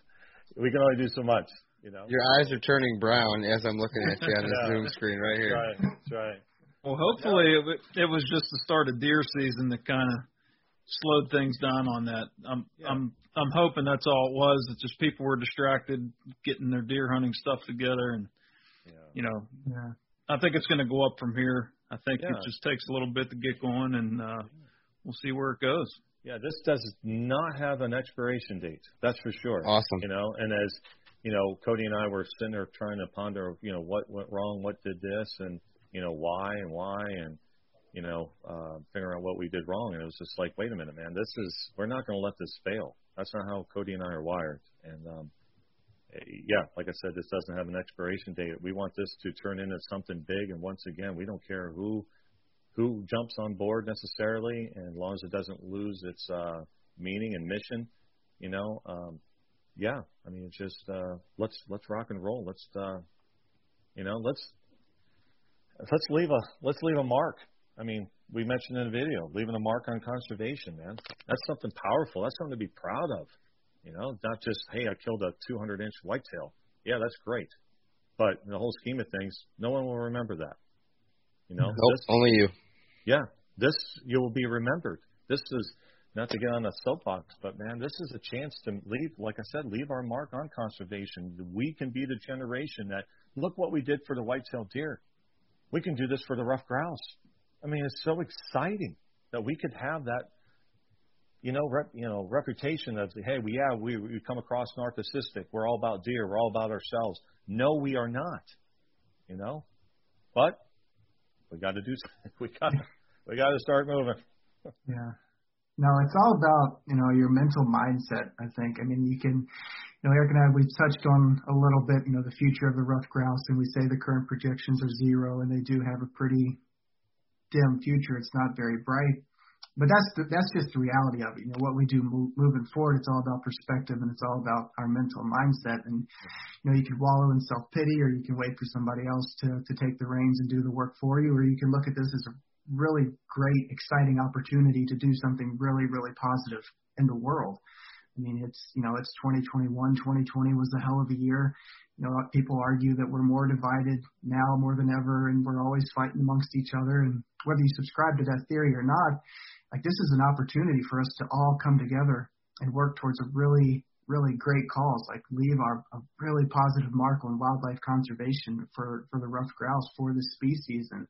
we can only do so much. You know. Your eyes are turning brown as I'm looking at you on the Zoom screen right here. That's right. That's right. Well, hopefully it, it was just the start of deer season that kind of slowed things down on that. I'm yeah. I'm I'm hoping that's all it was. That just people were distracted getting their deer hunting stuff together, and yeah. you know, yeah. I think it's going to go up from here. I think yeah. it just takes a little bit to get going, and uh, we'll see where it goes. Yeah, this does not have an expiration date. That's for sure. Awesome. You know, and as you know, Cody and I were sitting there trying to ponder, you know, what went wrong, what did this, and you know, why and why, and you know, uh, figuring out what we did wrong. And it was just like, wait a minute, man, this is we're not going to let this fail. That's not how Cody and I are wired. And um, yeah, like I said, this doesn't have an expiration date. We want this to turn into something big. And once again, we don't care who who jumps on board necessarily, and as long as it doesn't lose its uh, meaning and mission, you know. Um, yeah, I mean, it's just uh, let's let's rock and roll. Let's uh, you know, let's let's leave a let's leave a mark. I mean, we mentioned in the video, leaving a mark on conservation, man. That's something powerful. That's something to be proud of. You know, not just hey, I killed a 200 inch whitetail. Yeah, that's great, but in the whole scheme of things, no one will remember that. You know, nope, this, only you. Yeah, this you will be remembered. This is not to get on a soapbox, but man, this is a chance to leave, like I said, leave our mark on conservation. We can be the generation that look what we did for the white-tailed deer. We can do this for the ruffed grouse. I mean, it's so exciting that we could have that you know, rep, you know, reputation of hey, we yeah, we we come across narcissistic. We're all about deer. We're all about ourselves. No, we are not. You know, but we got to do. We got we got to start moving. yeah. No, it's all about you know your mental mindset. I think. I mean, you can. You know, Eric and I, we've touched on a little bit, you know, the future of the ruffed grouse, and we say the current projections are zero, and they do have a pretty dim future. It's not very bright but that's the, that's just the reality of it. You know, what we do move, moving forward, it's all about perspective and it's all about our mental mindset. And you know, you can wallow in self pity, or you can wait for somebody else to to take the reins and do the work for you, or you can look at this as a really great, exciting opportunity to do something really, really positive in the world. I mean, it's you know, it's 2021. 2020 was a hell of a year. You know, people argue that we're more divided now more than ever, and we're always fighting amongst each other. And whether you subscribe to that theory or not, like this is an opportunity for us to all come together and work towards a really really great cause, like leave our a really positive mark on wildlife conservation for for the ruffed grouse for the species. And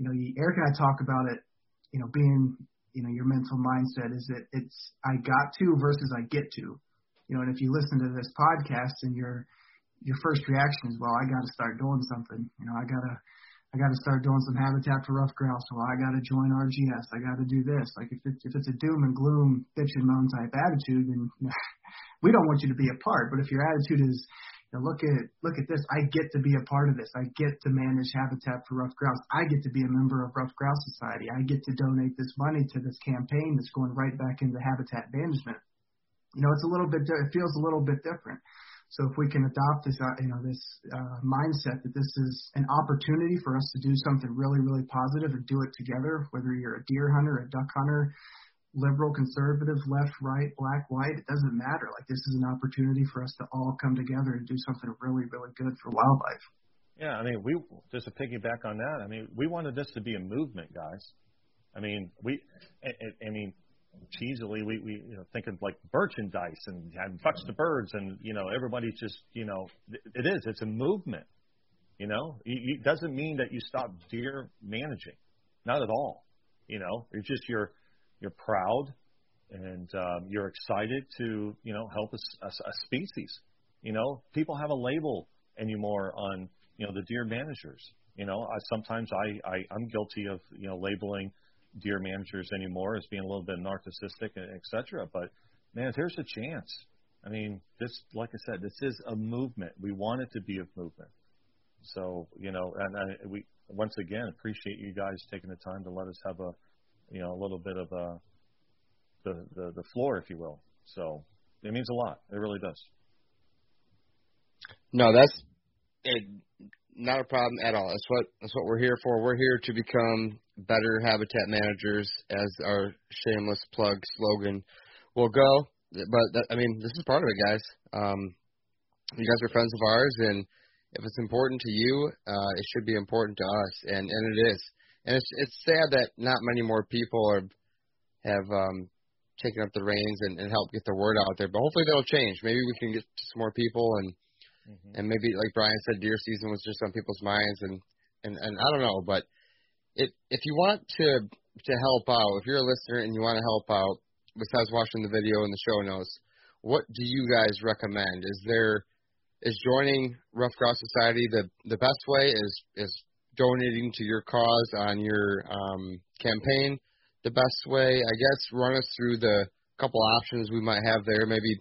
you know, Eric and I talk about it, you know, being you know your mental mindset is it it's I got to versus I get to. You know, and if you listen to this podcast and your your first reaction is, well, I got to start doing something. You know, I gotta I got to start doing some habitat for ruffed grouse. Well, I got to join RGS. I got to do this. Like if it's if it's a doom and gloom, bitch and moan type attitude, then we don't want you to be a part. But if your attitude is, know, look at look at this, I get to be a part of this. I get to manage habitat for ruffed grouse. I get to be a member of Ruffed Grouse Society. I get to donate this money to this campaign that's going right back into habitat management. You know, it's a little bit. It feels a little bit different. So if we can adopt this, uh, you know, this uh, mindset that this is an opportunity for us to do something really, really positive and do it together, whether you're a deer hunter, a duck hunter, liberal, conservative, left, right, black, white, it doesn't matter. Like this is an opportunity for us to all come together and do something really, really good for wildlife. Yeah, I mean, we just to piggyback on that. I mean, we wanted this to be a movement, guys. I mean, we, I, I mean, cheesily we we you know thinking like merchandise and and touch the birds and you know everybody's just you know it is it's a movement you know it doesn't mean that you stop deer managing not at all you know it's just you're you're proud and um, you're excited to you know help a, a, a species you know people have a label anymore on you know the deer managers you know I, sometimes I, I I'm guilty of you know labeling deer managers anymore as being a little bit narcissistic, et cetera. But man, there's a chance. I mean, this, like I said, this is a movement. We want it to be a movement. So, you know, and I, we once again appreciate you guys taking the time to let us have a, you know, a little bit of a, the, the, the floor, if you will. So it means a lot. It really does. No, that's it, not a problem at all. That's what that's what we're here for. We're here to become better habitat managers, as our shameless plug slogan will go. But that, I mean, this is part of it, guys. Um, you guys are friends of ours, and if it's important to you, uh, it should be important to us, and and it is. And it's it's sad that not many more people are have um, taken up the reins and, and helped get the word out there. But hopefully that'll change. Maybe we can get some more people, and mm-hmm. and maybe like Brian said, deer season was just on people's minds, and and and I don't know, but if if you want to to help out, if you're a listener and you want to help out, besides watching the video and the show notes, what do you guys recommend? Is there is joining Ruffed Grouse Society the the best way? Is is donating to your cause on your um, campaign the best way? I guess run us through the couple options we might have there. Maybe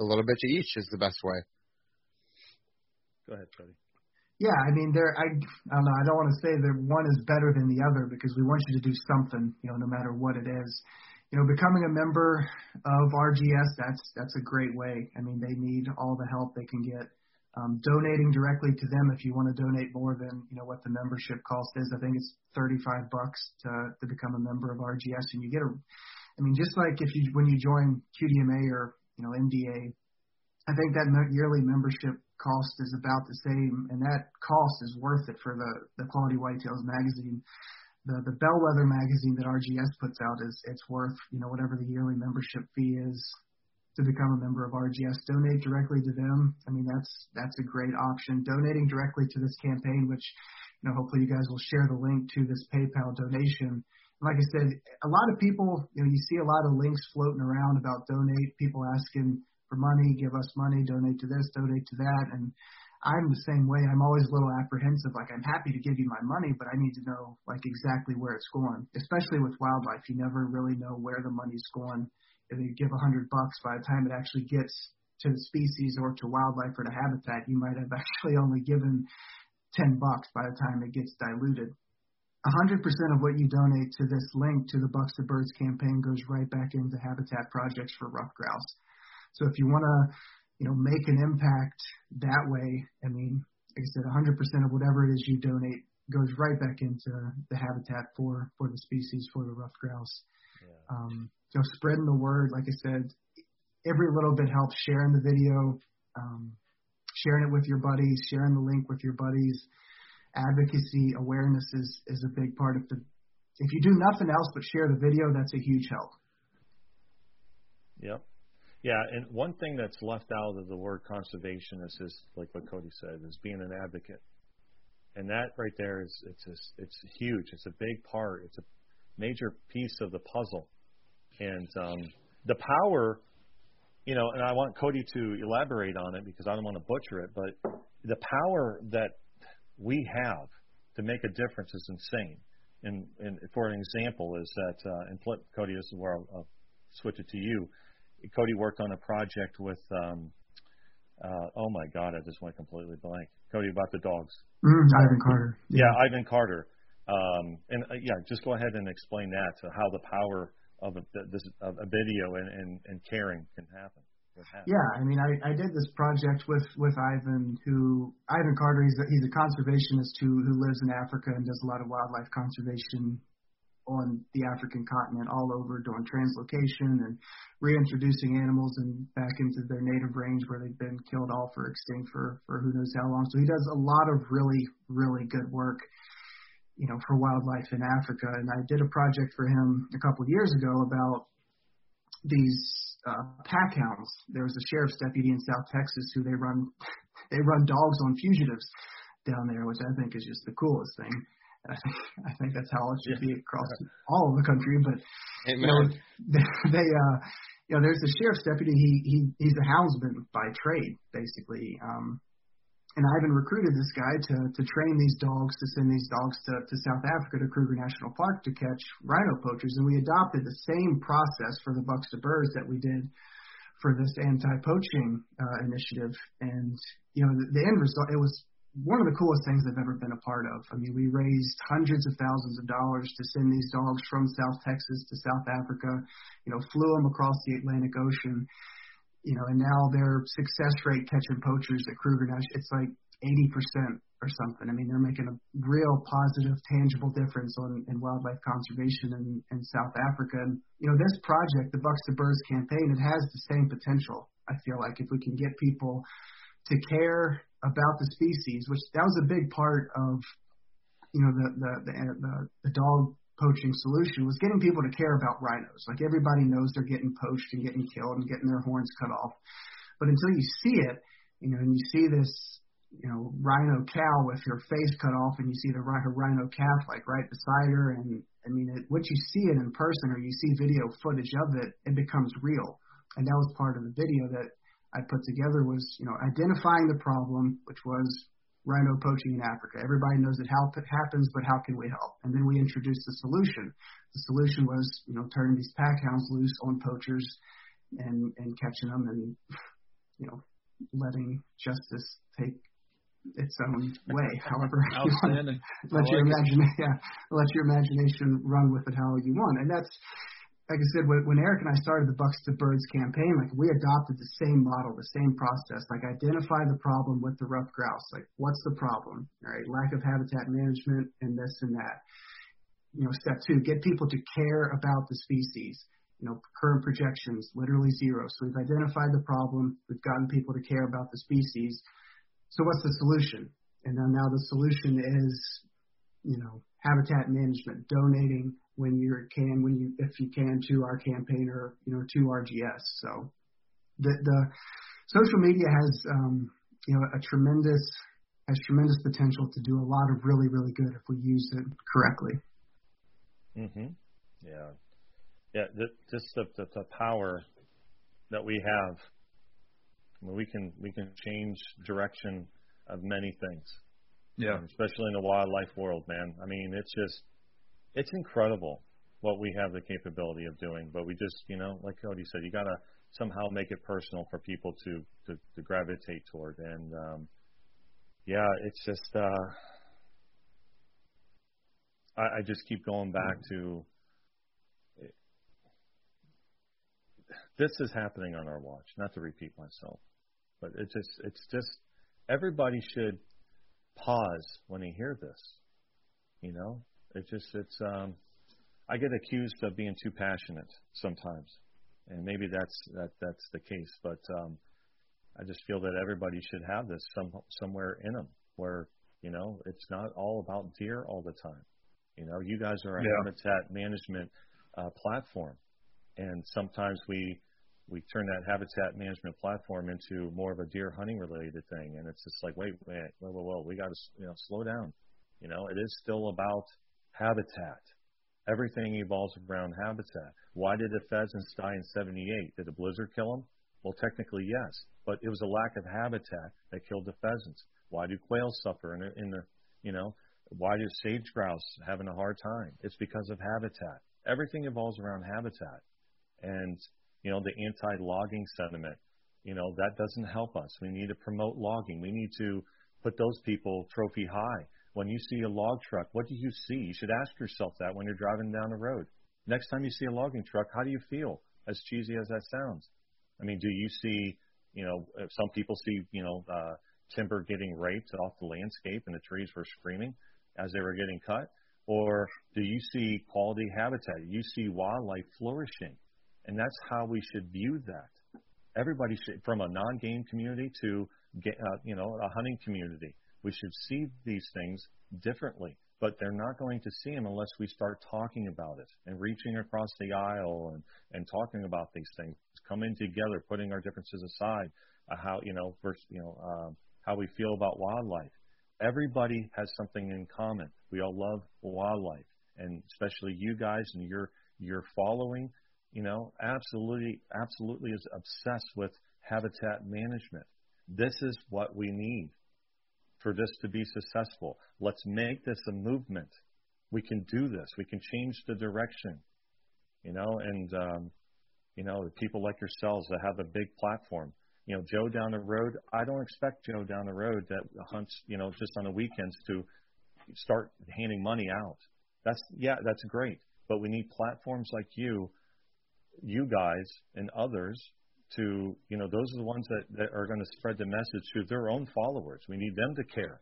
a little bit to each is the best way. Go ahead, Freddie. Yeah, I mean, there. I, I don't know. I don't want to say that one is better than the other because we want you to do something, you know, no matter what it is. You know, becoming a member of RGS, that's that's a great way. I mean, they need all the help they can get. Um, donating directly to them if you want to donate more than you know what the membership cost is. I think it's 35 bucks to to become a member of RGS, and you get a. I mean, just like if you when you join QDMA or you know NDA, I think that yearly membership cost is about the same, and that cost is worth it for the the Quality Whitetails magazine. The the Bellwether magazine that RGS puts out is it's worth you know whatever the yearly membership fee is to become a member of RGS. Donate directly to them. I mean that's that's a great option. Donating directly to this campaign, which you know hopefully you guys will share the link to this PayPal donation. Like I said, a lot of people, you know, you see a lot of links floating around about donate. People asking for money, give us money, donate to this, donate to that. And I'm the same way. I'm always a little apprehensive. Like I'm happy to give you my money, but I need to know like exactly where it's going. Especially with wildlife, you never really know where the money's going. If you give a hundred bucks, by the time it actually gets to the species or to wildlife or to habitat, you might have actually only given ten bucks by the time it gets diluted. 100% of what you donate to this link to the Bucks to Birds campaign goes right back into habitat projects for ruffed grouse. So if you want to, you know, make an impact that way, I mean, like I said, 100% of whatever it is you donate goes right back into the habitat for for the species for the ruffed grouse. Yeah. Um, so spreading the word, like I said, every little bit helps. Sharing the video, um, sharing it with your buddies, sharing the link with your buddies. Advocacy awareness is is a big part of the if you do nothing else but share the video, that's a huge help. Yep. Yeah, and one thing that's left out of the word conservation is just like what Cody said, is being an advocate, and that right there is it's just, it's huge. It's a big part. It's a major piece of the puzzle, and um, the power, you know. And I want Cody to elaborate on it because I don't want to butcher it, but the power that we have to make a difference is insane. And, and for an example, is that uh, and flip Cody, this is where I'll, I'll switch it to you Cody worked on a project with, um, uh, oh my God, I just went completely blank. Cody, about the dogs. Mm, Ivan Carter. Yeah, yeah Ivan Carter. Um, and uh, yeah, just go ahead and explain that to how the power of a, this of a video and, and, and caring can happen. Yeah, I mean, I, I did this project with with Ivan, who Ivan Carter. He's a, he's a conservationist who who lives in Africa and does a lot of wildlife conservation on the African continent all over doing translocation and reintroducing animals and back into their native range where they've been killed off or extinct for, for who knows how long. So he does a lot of really, really good work, you know, for wildlife in Africa. And I did a project for him a couple of years ago about these uh, pack hounds. There was a sheriff's deputy in South Texas who they run they run dogs on fugitives down there, which I think is just the coolest thing. I think I think that's how it should be across all of the country. But Amen. you know, they, they uh, you know, there's the sheriff's deputy. He he he's a houndsman by trade, basically. Um, and Ivan recruited this guy to to train these dogs to send these dogs to to South Africa to Kruger National Park to catch rhino poachers. And we adopted the same process for the bucks to birds that we did for this anti-poaching uh, initiative. And you know, the, the end result it was one of the coolest things I've ever been a part of. I mean, we raised hundreds of thousands of dollars to send these dogs from South Texas to South Africa, you know, flew them across the Atlantic Ocean, you know, and now their success rate catching poachers at Kruger Nash, it's like 80% or something. I mean, they're making a real positive, tangible difference on in wildlife conservation in, in South Africa. And, you know, this project, the Bucks to Birds campaign, it has the same potential. I feel like if we can get people to care about the species, which that was a big part of you know the the the, the, the dog poaching solution was getting people to care about rhinos. Like everybody knows they're getting poached and getting killed and getting their horns cut off, but until you see it, you know, and you see this you know rhino cow with her face cut off, and you see the her rhino calf like right beside her, and I mean, it, once you see it in person or you see video footage of it, it becomes real. And that was part of the video that I put together was, you know, identifying the problem, which was rhino poaching in Africa. Everybody knows it happens, but how can we help? And then we introduced the solution. The solution was, you know, turning these pack hounds loose on poachers and and catching them and you know letting justice take its own way. However, you want, let your imagination yeah, let your imagination run with it how you want, and that's like I said, when, when Eric and I started the Bucks to Birds campaign, like we adopted the same model, the same process. Like identify the problem with the ruffed grouse. Like what's the problem? Right, lack of habitat management and this and that. You know, step two, get people to care about the species. You know, current projections literally zero. So we've identified the problem. We've gotten people to care about the species. So what's the solution? And then now the solution is, you know, habitat management, donating when you can, when you if you can, to our campaign or you know to RGS. So the the social media has um, you know a tremendous has tremendous potential to do a lot of really really good if we use it correctly. Mhm. Yeah. Yeah. The, just the, the the power that we have. I mean, we can we can change direction of many things. Yeah. Um, especially in the wildlife world, man. I mean, it's just it's incredible what we have the capability of doing. But we just, you know, like Cody said, you got to somehow make it personal for people to to, to gravitate toward. And um, yeah, it's just uh, I, I just keep going back to this is happening on our watch. Not to repeat myself, but it just it's just everybody should pause when they hear this. You know, it just it's um I get accused of being too passionate sometimes, and maybe that's that that's the case. But um, I just feel that everybody should have this some somewhere in them, where you know it's not all about deer all the time. You know, you guys are a Yeah. habitat management uh, platform, and sometimes we we turn that habitat management platform into more of a deer hunting related thing, and it's just like, wait, wait, whoa, whoa, whoa, we got to you know slow down. You know, it is still about habitat. Everything evolves around habitat. Why did the pheasants die in '78? Did a blizzard kill them? Well, technically yes, but it was a lack of habitat that killed the pheasants. Why do quails suffer in the, in the you know, why do sage grouse having a hard time? It's because of habitat. Everything evolves around habitat. And, you know, the anti-logging sentiment, you know, that doesn't help us. We need to promote logging. We need to put those people trophy high. When you see a log truck, what do you see? You should ask yourself that when you're driving down the road. Next time you see a logging truck, how do you feel? As cheesy as that sounds. I mean, do you see, you know, if some people see, you know, uh, timber getting raped off the landscape and the trees were screaming as they were getting cut? Or do you see quality habitat? You see wildlife flourishing. And that's how we should view that. Everybody should, from a non-game community to, uh, you know, a hunting community, we should see these things differently. But they're not going to see them unless we start talking about it and reaching across the aisle and, and talking about these things, coming together, putting our differences aside, uh, how, you know, you know, um, how we feel about wildlife. Everybody has something in common. We all love wildlife, and especially you guys and your your following. You know, absolutely, absolutely is obsessed with habitat management. This is what we need for this to be successful. Let's make this a movement. We can do this. We can change the direction. You know, and um, you know, people like yourselves that have a big platform you know, Joe down the road, I don't expect Joe down the road that hunts, you know, just on the weekends to start handing money out. That's yeah, that's great. But we need platforms like you, you guys and others to, you know, those are the ones that, that are going to spread the message to their own followers. We need them to care.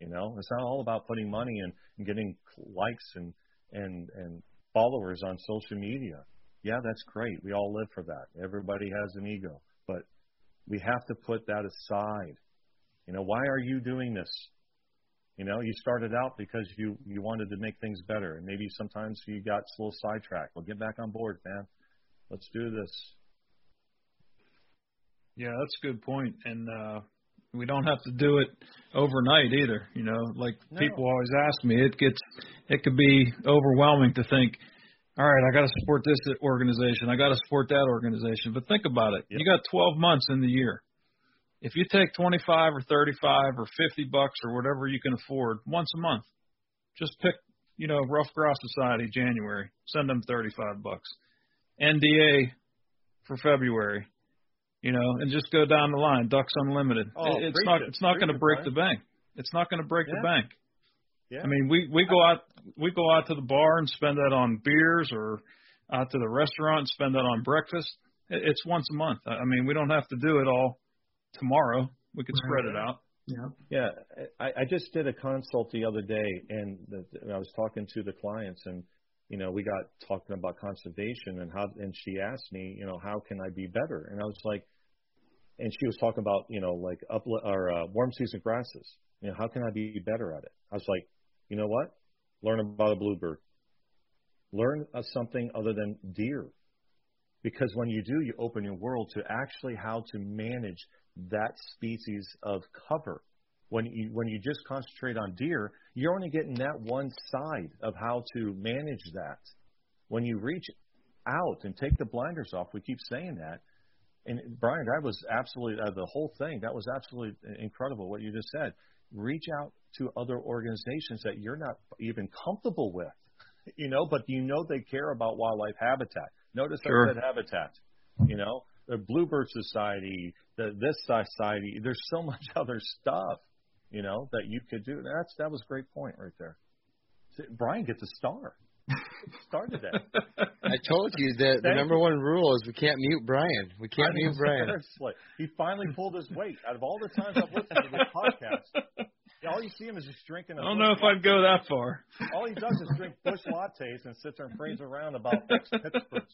You know, it's not all about putting money and, and getting likes and and and followers on social media. Yeah, that's great. We all live for that. Everybody has an ego, but we have to put that aside. You know, why are you doing this? You know, you started out because you you wanted to make things better, and maybe sometimes you got a little sidetracked. Well, get back on board, man. Let's do this. Yeah, that's a good point. and uh, we don't have to do it overnight either. You know, like No. people always ask me, it gets it could be overwhelming to think, all right, I got to support this organization, I got to support that organization. But think about it, Yep. you got 12 months in the year. If you take 25 or 35 or 50 bucks or whatever you can afford once a month, just pick, you know, Ruffed Grouse Society January, send them 35 bucks. NDA for February, you know, and just go down the line. Ducks Unlimited. Oh, it's not it. it's not going to break the bank. It's not going to break Yeah. the bank. Yeah. I mean, we we go out we go out to the bar and spend that on beers, or out to the restaurant and spend that on breakfast. It- It's once a month. I I mean, we don't have to do it all tomorrow. We could spread it out. Yeah. Yeah, I, I just did a consult the other day, and the, I was talking to the clients, and you know, we got talking about conservation and how, and she asked me, you know, how can I be better? And I was like, and she was talking about, you know, like up or uh, warm season grasses. You know, how can I be better at it? I was like, you know what? Learn about a bluebird. Learn uh, something other than deer. Because when you do, you open your world to actually how to manage that species of cover. When you when you just concentrate on deer, you're only getting that one side of how to manage that. When you reach out and take the blinders off, we keep saying that. And Brian, that was absolutely uh, the whole thing. That was absolutely incredible what you just said. Reach out to other organizations that you're not even comfortable with, you know, but you know they care about wildlife habitat. Notice Sure. I said habitat. You know, the Bluebird Society, the this society. There's so much other stuff, you know, that you could do. That's that was a great point right there. See, Brian gets a star. Star today. I told you that the number one rule is we can't mute Brian. We can't I mean, mute Brian. seriously. He finally pulled his weight. Out of all the times I've listened to this podcast, yeah, all you see him is just drinking. a I don't know if I'd go that far. All he does is drink Busch lattes and sit there and praise around about Pittsburgh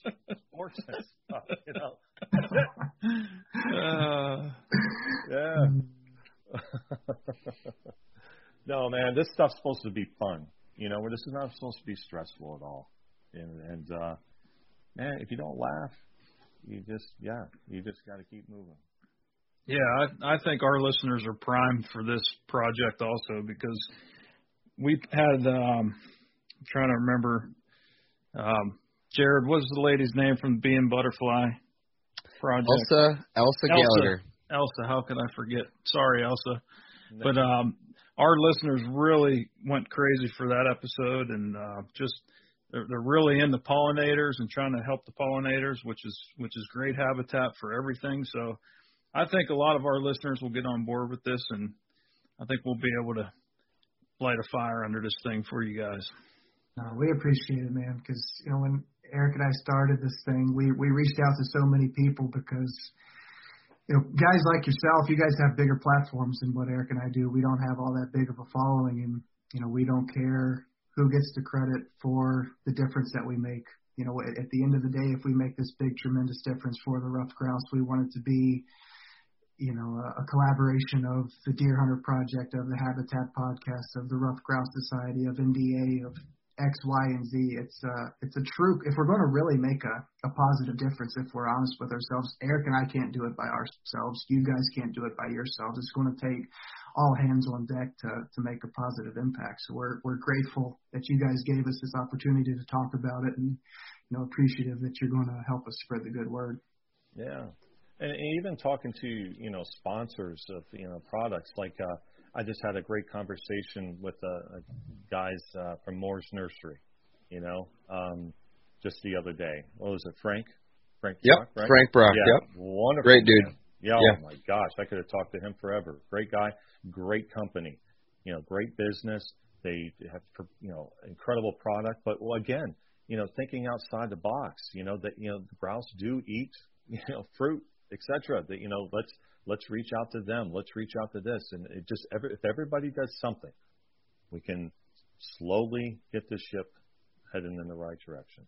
sports and stuff. You know, that's it. Uh, Yeah. No, man, this stuff's supposed to be fun. You know, where this is not supposed to be stressful at all. And, and uh, man, if you don't laugh, you just yeah, you just got to keep moving. Yeah, I, I think our listeners are primed for this project also because we had. Um, I'm trying to remember. Um, Jared, what's the lady's name from the Bee Butterfly project? Elsa Elsa Gallagher. Elsa, how could I forget? Sorry, Elsa. But um, our listeners really went crazy for that episode, and uh, just they're, they're really into pollinators and trying to help the pollinators, which is which is great habitat for everything. So I think a lot of our listeners will get on board with this, and I think we'll be able to light a fire under this thing for you guys. No, we appreciate it, man. Because you know when Eric and I started this thing, we we reached out to so many people because you know guys like yourself, you guys have bigger platforms than what Eric and I do. We don't have all that big of a following, and you know we don't care who gets the credit for the difference that we make. You know, at, the end of the day, if we make this big, tremendous difference for the ruffed grouse, we want it to be you know, a, a collaboration of the Dear Hunter Project, of the Habitat Podcast, of the Ruffed Grouse Society, of NDA, of X, Y, and Z. It's a it's a true. If we're going to really make a, a positive difference, if we're honest with ourselves, Eric and I can't do it by ourselves. You guys can't do it by yourselves. It's going to take all hands on deck to to make a positive impact. So we're we're grateful that you guys gave us this opportunity to talk about it, and you know appreciative that you're going to help us spread the good word. Yeah, and, and even talking to you know sponsors of you know products like. uh I just had a great conversation with uh, guys uh, from Morse Nursery, you know, um, just the other day. What was it, Frank? Frank yep, Brock, right? Frank Brock. Yeah, yep, wonderful. great dude. Yeah, yeah, oh my gosh, I could have talked to him forever. Great guy, great company, you know, great business. They have, you know, incredible product. But well, again, you know, thinking outside the box. You know that you know the grouse do eat, you know, fruit, etc. That you know, let's let's reach out to them. Let's reach out to this, and it just every, if everybody does something, we can slowly get the ship heading in the right direction.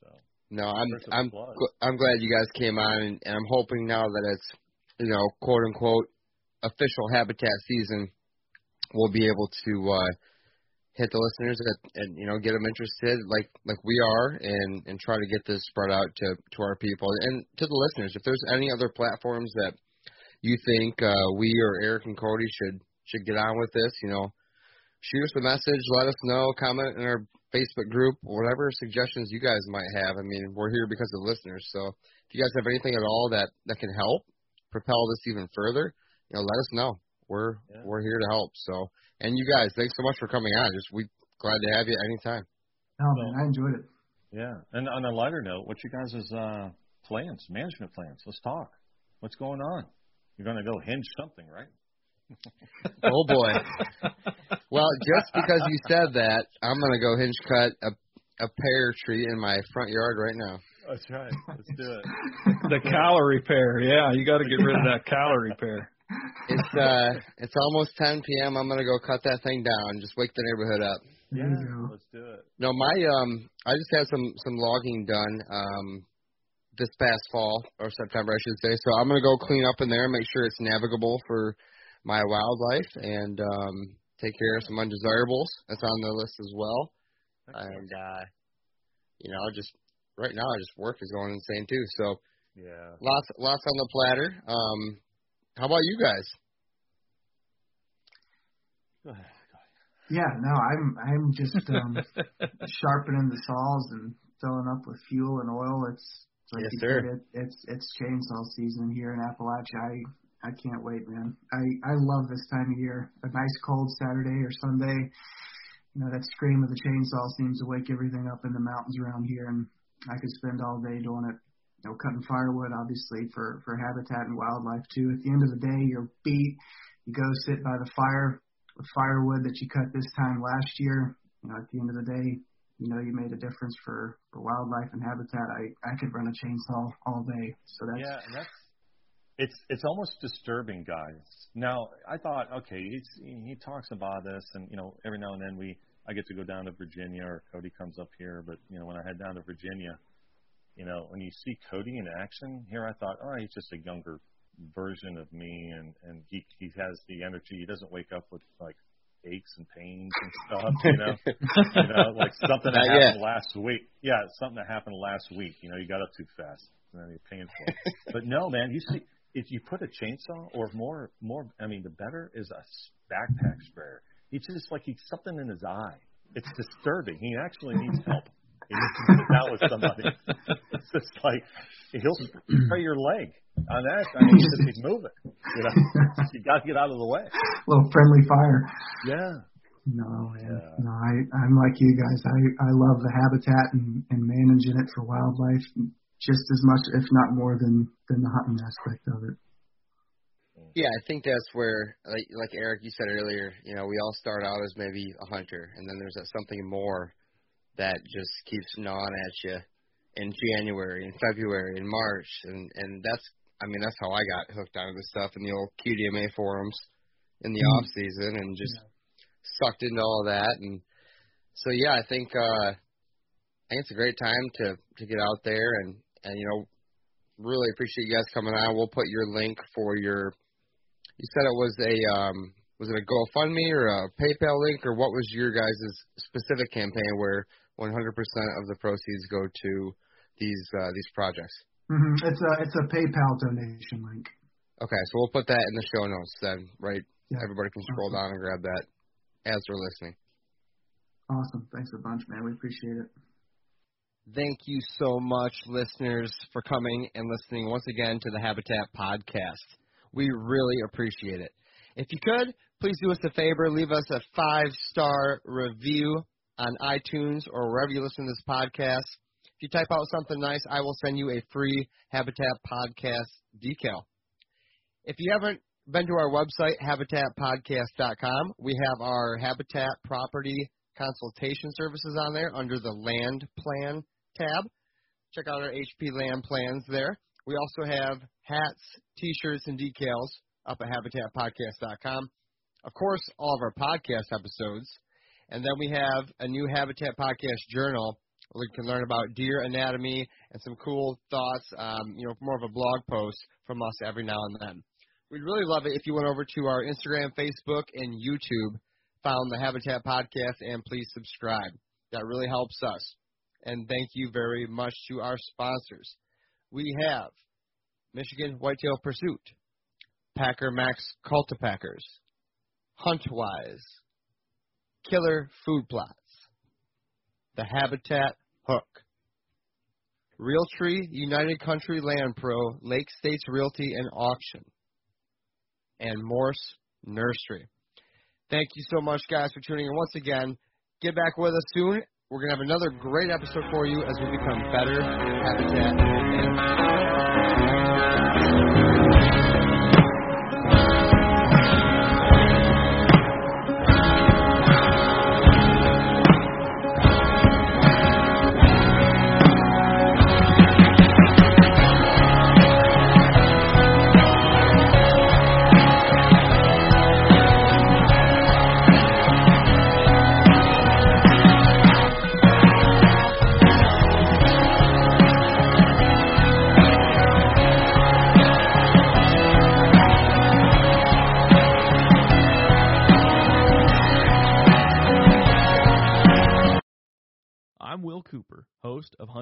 So no, I'm I'm I'm glad you guys came on, and, and I'm hoping now that it's you know quote unquote official habitat season, we'll be able to uh, hit the listeners and, and you know get them interested like like we are and and try to get this spread out to to our people and to the listeners. If there's any other platforms that you think uh we or Eric and Cody should should get on with this you know shoot us a message let us know comment in our Facebook group whatever suggestions you guys might have. I mean we're here because of the listeners. So if you guys have anything at all that that can help propel this even further you know let us know. We're yeah. we're here to help. So and you guys, thanks so much for coming on. Just we glad to have you anytime. Oh man, I enjoyed it. Yeah, and on a lighter note, what you guys' is, uh, plans, management plans? Let's talk. What's going on? You're going to go hinge something, right? oh boy. well, just because you said that, I'm going to go hinge cut a a pear tree in my front yard right now. That's right. Let's do it. the Callery pear. Yeah, you got to get rid of that Callery pear it's uh it's almost 10 p.m. I'm gonna go cut that thing down. Just wake the neighborhood up. Yeah, let's do it. No, my um, I just had some some logging done um this past fall or September, I should say. So I'm gonna go clean up in there, make sure it's navigable for my wildlife, and um take care of some undesirables. That's on the list as well. And uh, you know, just right now, just work is going insane too. So yeah, lots lots on the platter. Um, how about you guys? Go ahead. Yeah, no, I'm I'm just um, sharpening the saws and filling up with fuel and oil. It's like yes, sir. said, it, it's it's chainsaw season here in Appalachia. I I can't wait, man. I I love this time of year. A nice cold Saturday or Sunday. You know that scream of the chainsaw seems to wake everything up in the mountains around here, and I could spend all day doing it know, cutting firewood obviously for for habitat and wildlife too. At the end of the day, you're beat. You go sit by the fire with firewood that you cut this time last year. You know, at the end of the day, you know you made a difference for for wildlife and habitat. I I could run a chainsaw all day. So that's yeah, and that's it's it's almost disturbing, guys. Now I thought, okay, he's, he talks about this, and you know, every now and then we I get to go down to Virginia or Cody comes up here, but you know, when I head down to Virginia you know, when you see Cody in action here, I thought, oh, he's just a younger version of me, and and he he has the energy. He doesn't wake up with like aches and pains and stuff. You know, you know, like something that Not happened yet. last week. Yeah, something that happened last week. You know, you got up too fast and then you're painful. but no, man, you see, if you put a chainsaw or more, more, I mean, the better is a backpack sprayer. It's just like he's something in his eye. It's disturbing. He actually needs help. He needs to sit down with somebody. It's just like he'll spray your leg on that. I mean, just keep moving. You know, you got to get out of the way. little friendly fire. Yeah. No, man. Yeah. No, I, I'm like you guys. I, I love the habitat and, and managing it for wildlife just as much, if not more than, than the hunting aspect of it. Yeah, I think that's where, like, like Eric, you said earlier, you know, we all start out as maybe a hunter, and then there's that something more that just keeps gnawing at you in January, in February, in March, and and that's, I mean, that's how I got hooked onto this stuff in the old QDMA forums in the Mhm. off season, and just sucked into all that, and so yeah, I think uh, I think it's a great time to to get out there and and you know really appreciate you guys coming on. We'll put your link for your you said it was a um was it a GoFundMe or a PayPal link or what was your guys' specific campaign where 100% of the proceeds go to these uh, these projects? hmm It's a it's a PayPal donation link. Okay, so we'll put that in the show notes then, right? Yeah. Everybody can scroll Awesome. down and grab that as they're listening. Awesome. Thanks a bunch, man. We appreciate it. Thank you so much, listeners, for coming and listening once again to the Habitat Podcast. We really appreciate it. If you could, please do us a favor, leave us a five star review on iTunes or wherever you listen to this podcast. If you type out something nice, I will send you a free Habitat Podcast decal. If you haven't been to our website, habitatpodcast.com, we have our Habitat Property Consultation Services on there under the Land Plan tab. Check out our HP Land Plans there. We also have hats, t-shirts, and decals up at habitatpodcast.com. Of course, all of our podcast episodes. And then we have a new Habitat Podcast journal where you can learn about deer anatomy and some cool thoughts, um, you know, more of a blog post from us every now and then. We'd really love it if you went over to our Instagram, Facebook, and YouTube, found the Habitat Podcast, and please subscribe. That really helps us. And thank you very much to our sponsors. We have Michigan Whitetail Pursuit, Packer Max Cultipackers, Huntwise, Killer Food Plots, The Habitat Hook, Realtree United Country Land Pro, Lake States Realty and Auction, and Morse Nursery. Thank you so much, guys, for tuning in once again. Get back with us soon. We're going to have another great episode for you as we become better habitat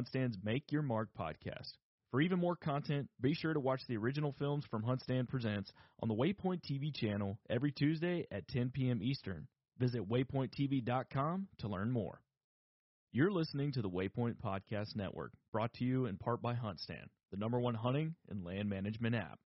HuntStand's Make Your Mark podcast. For even more content, be sure to watch the original films from HuntStand Presents on the Waypoint TV channel every Tuesday at 10 p.m. Eastern. Visit waypointtv.com to learn more. You're listening to the Waypoint Podcast Network, brought to you in part by HuntStand, the number one hunting and land management app.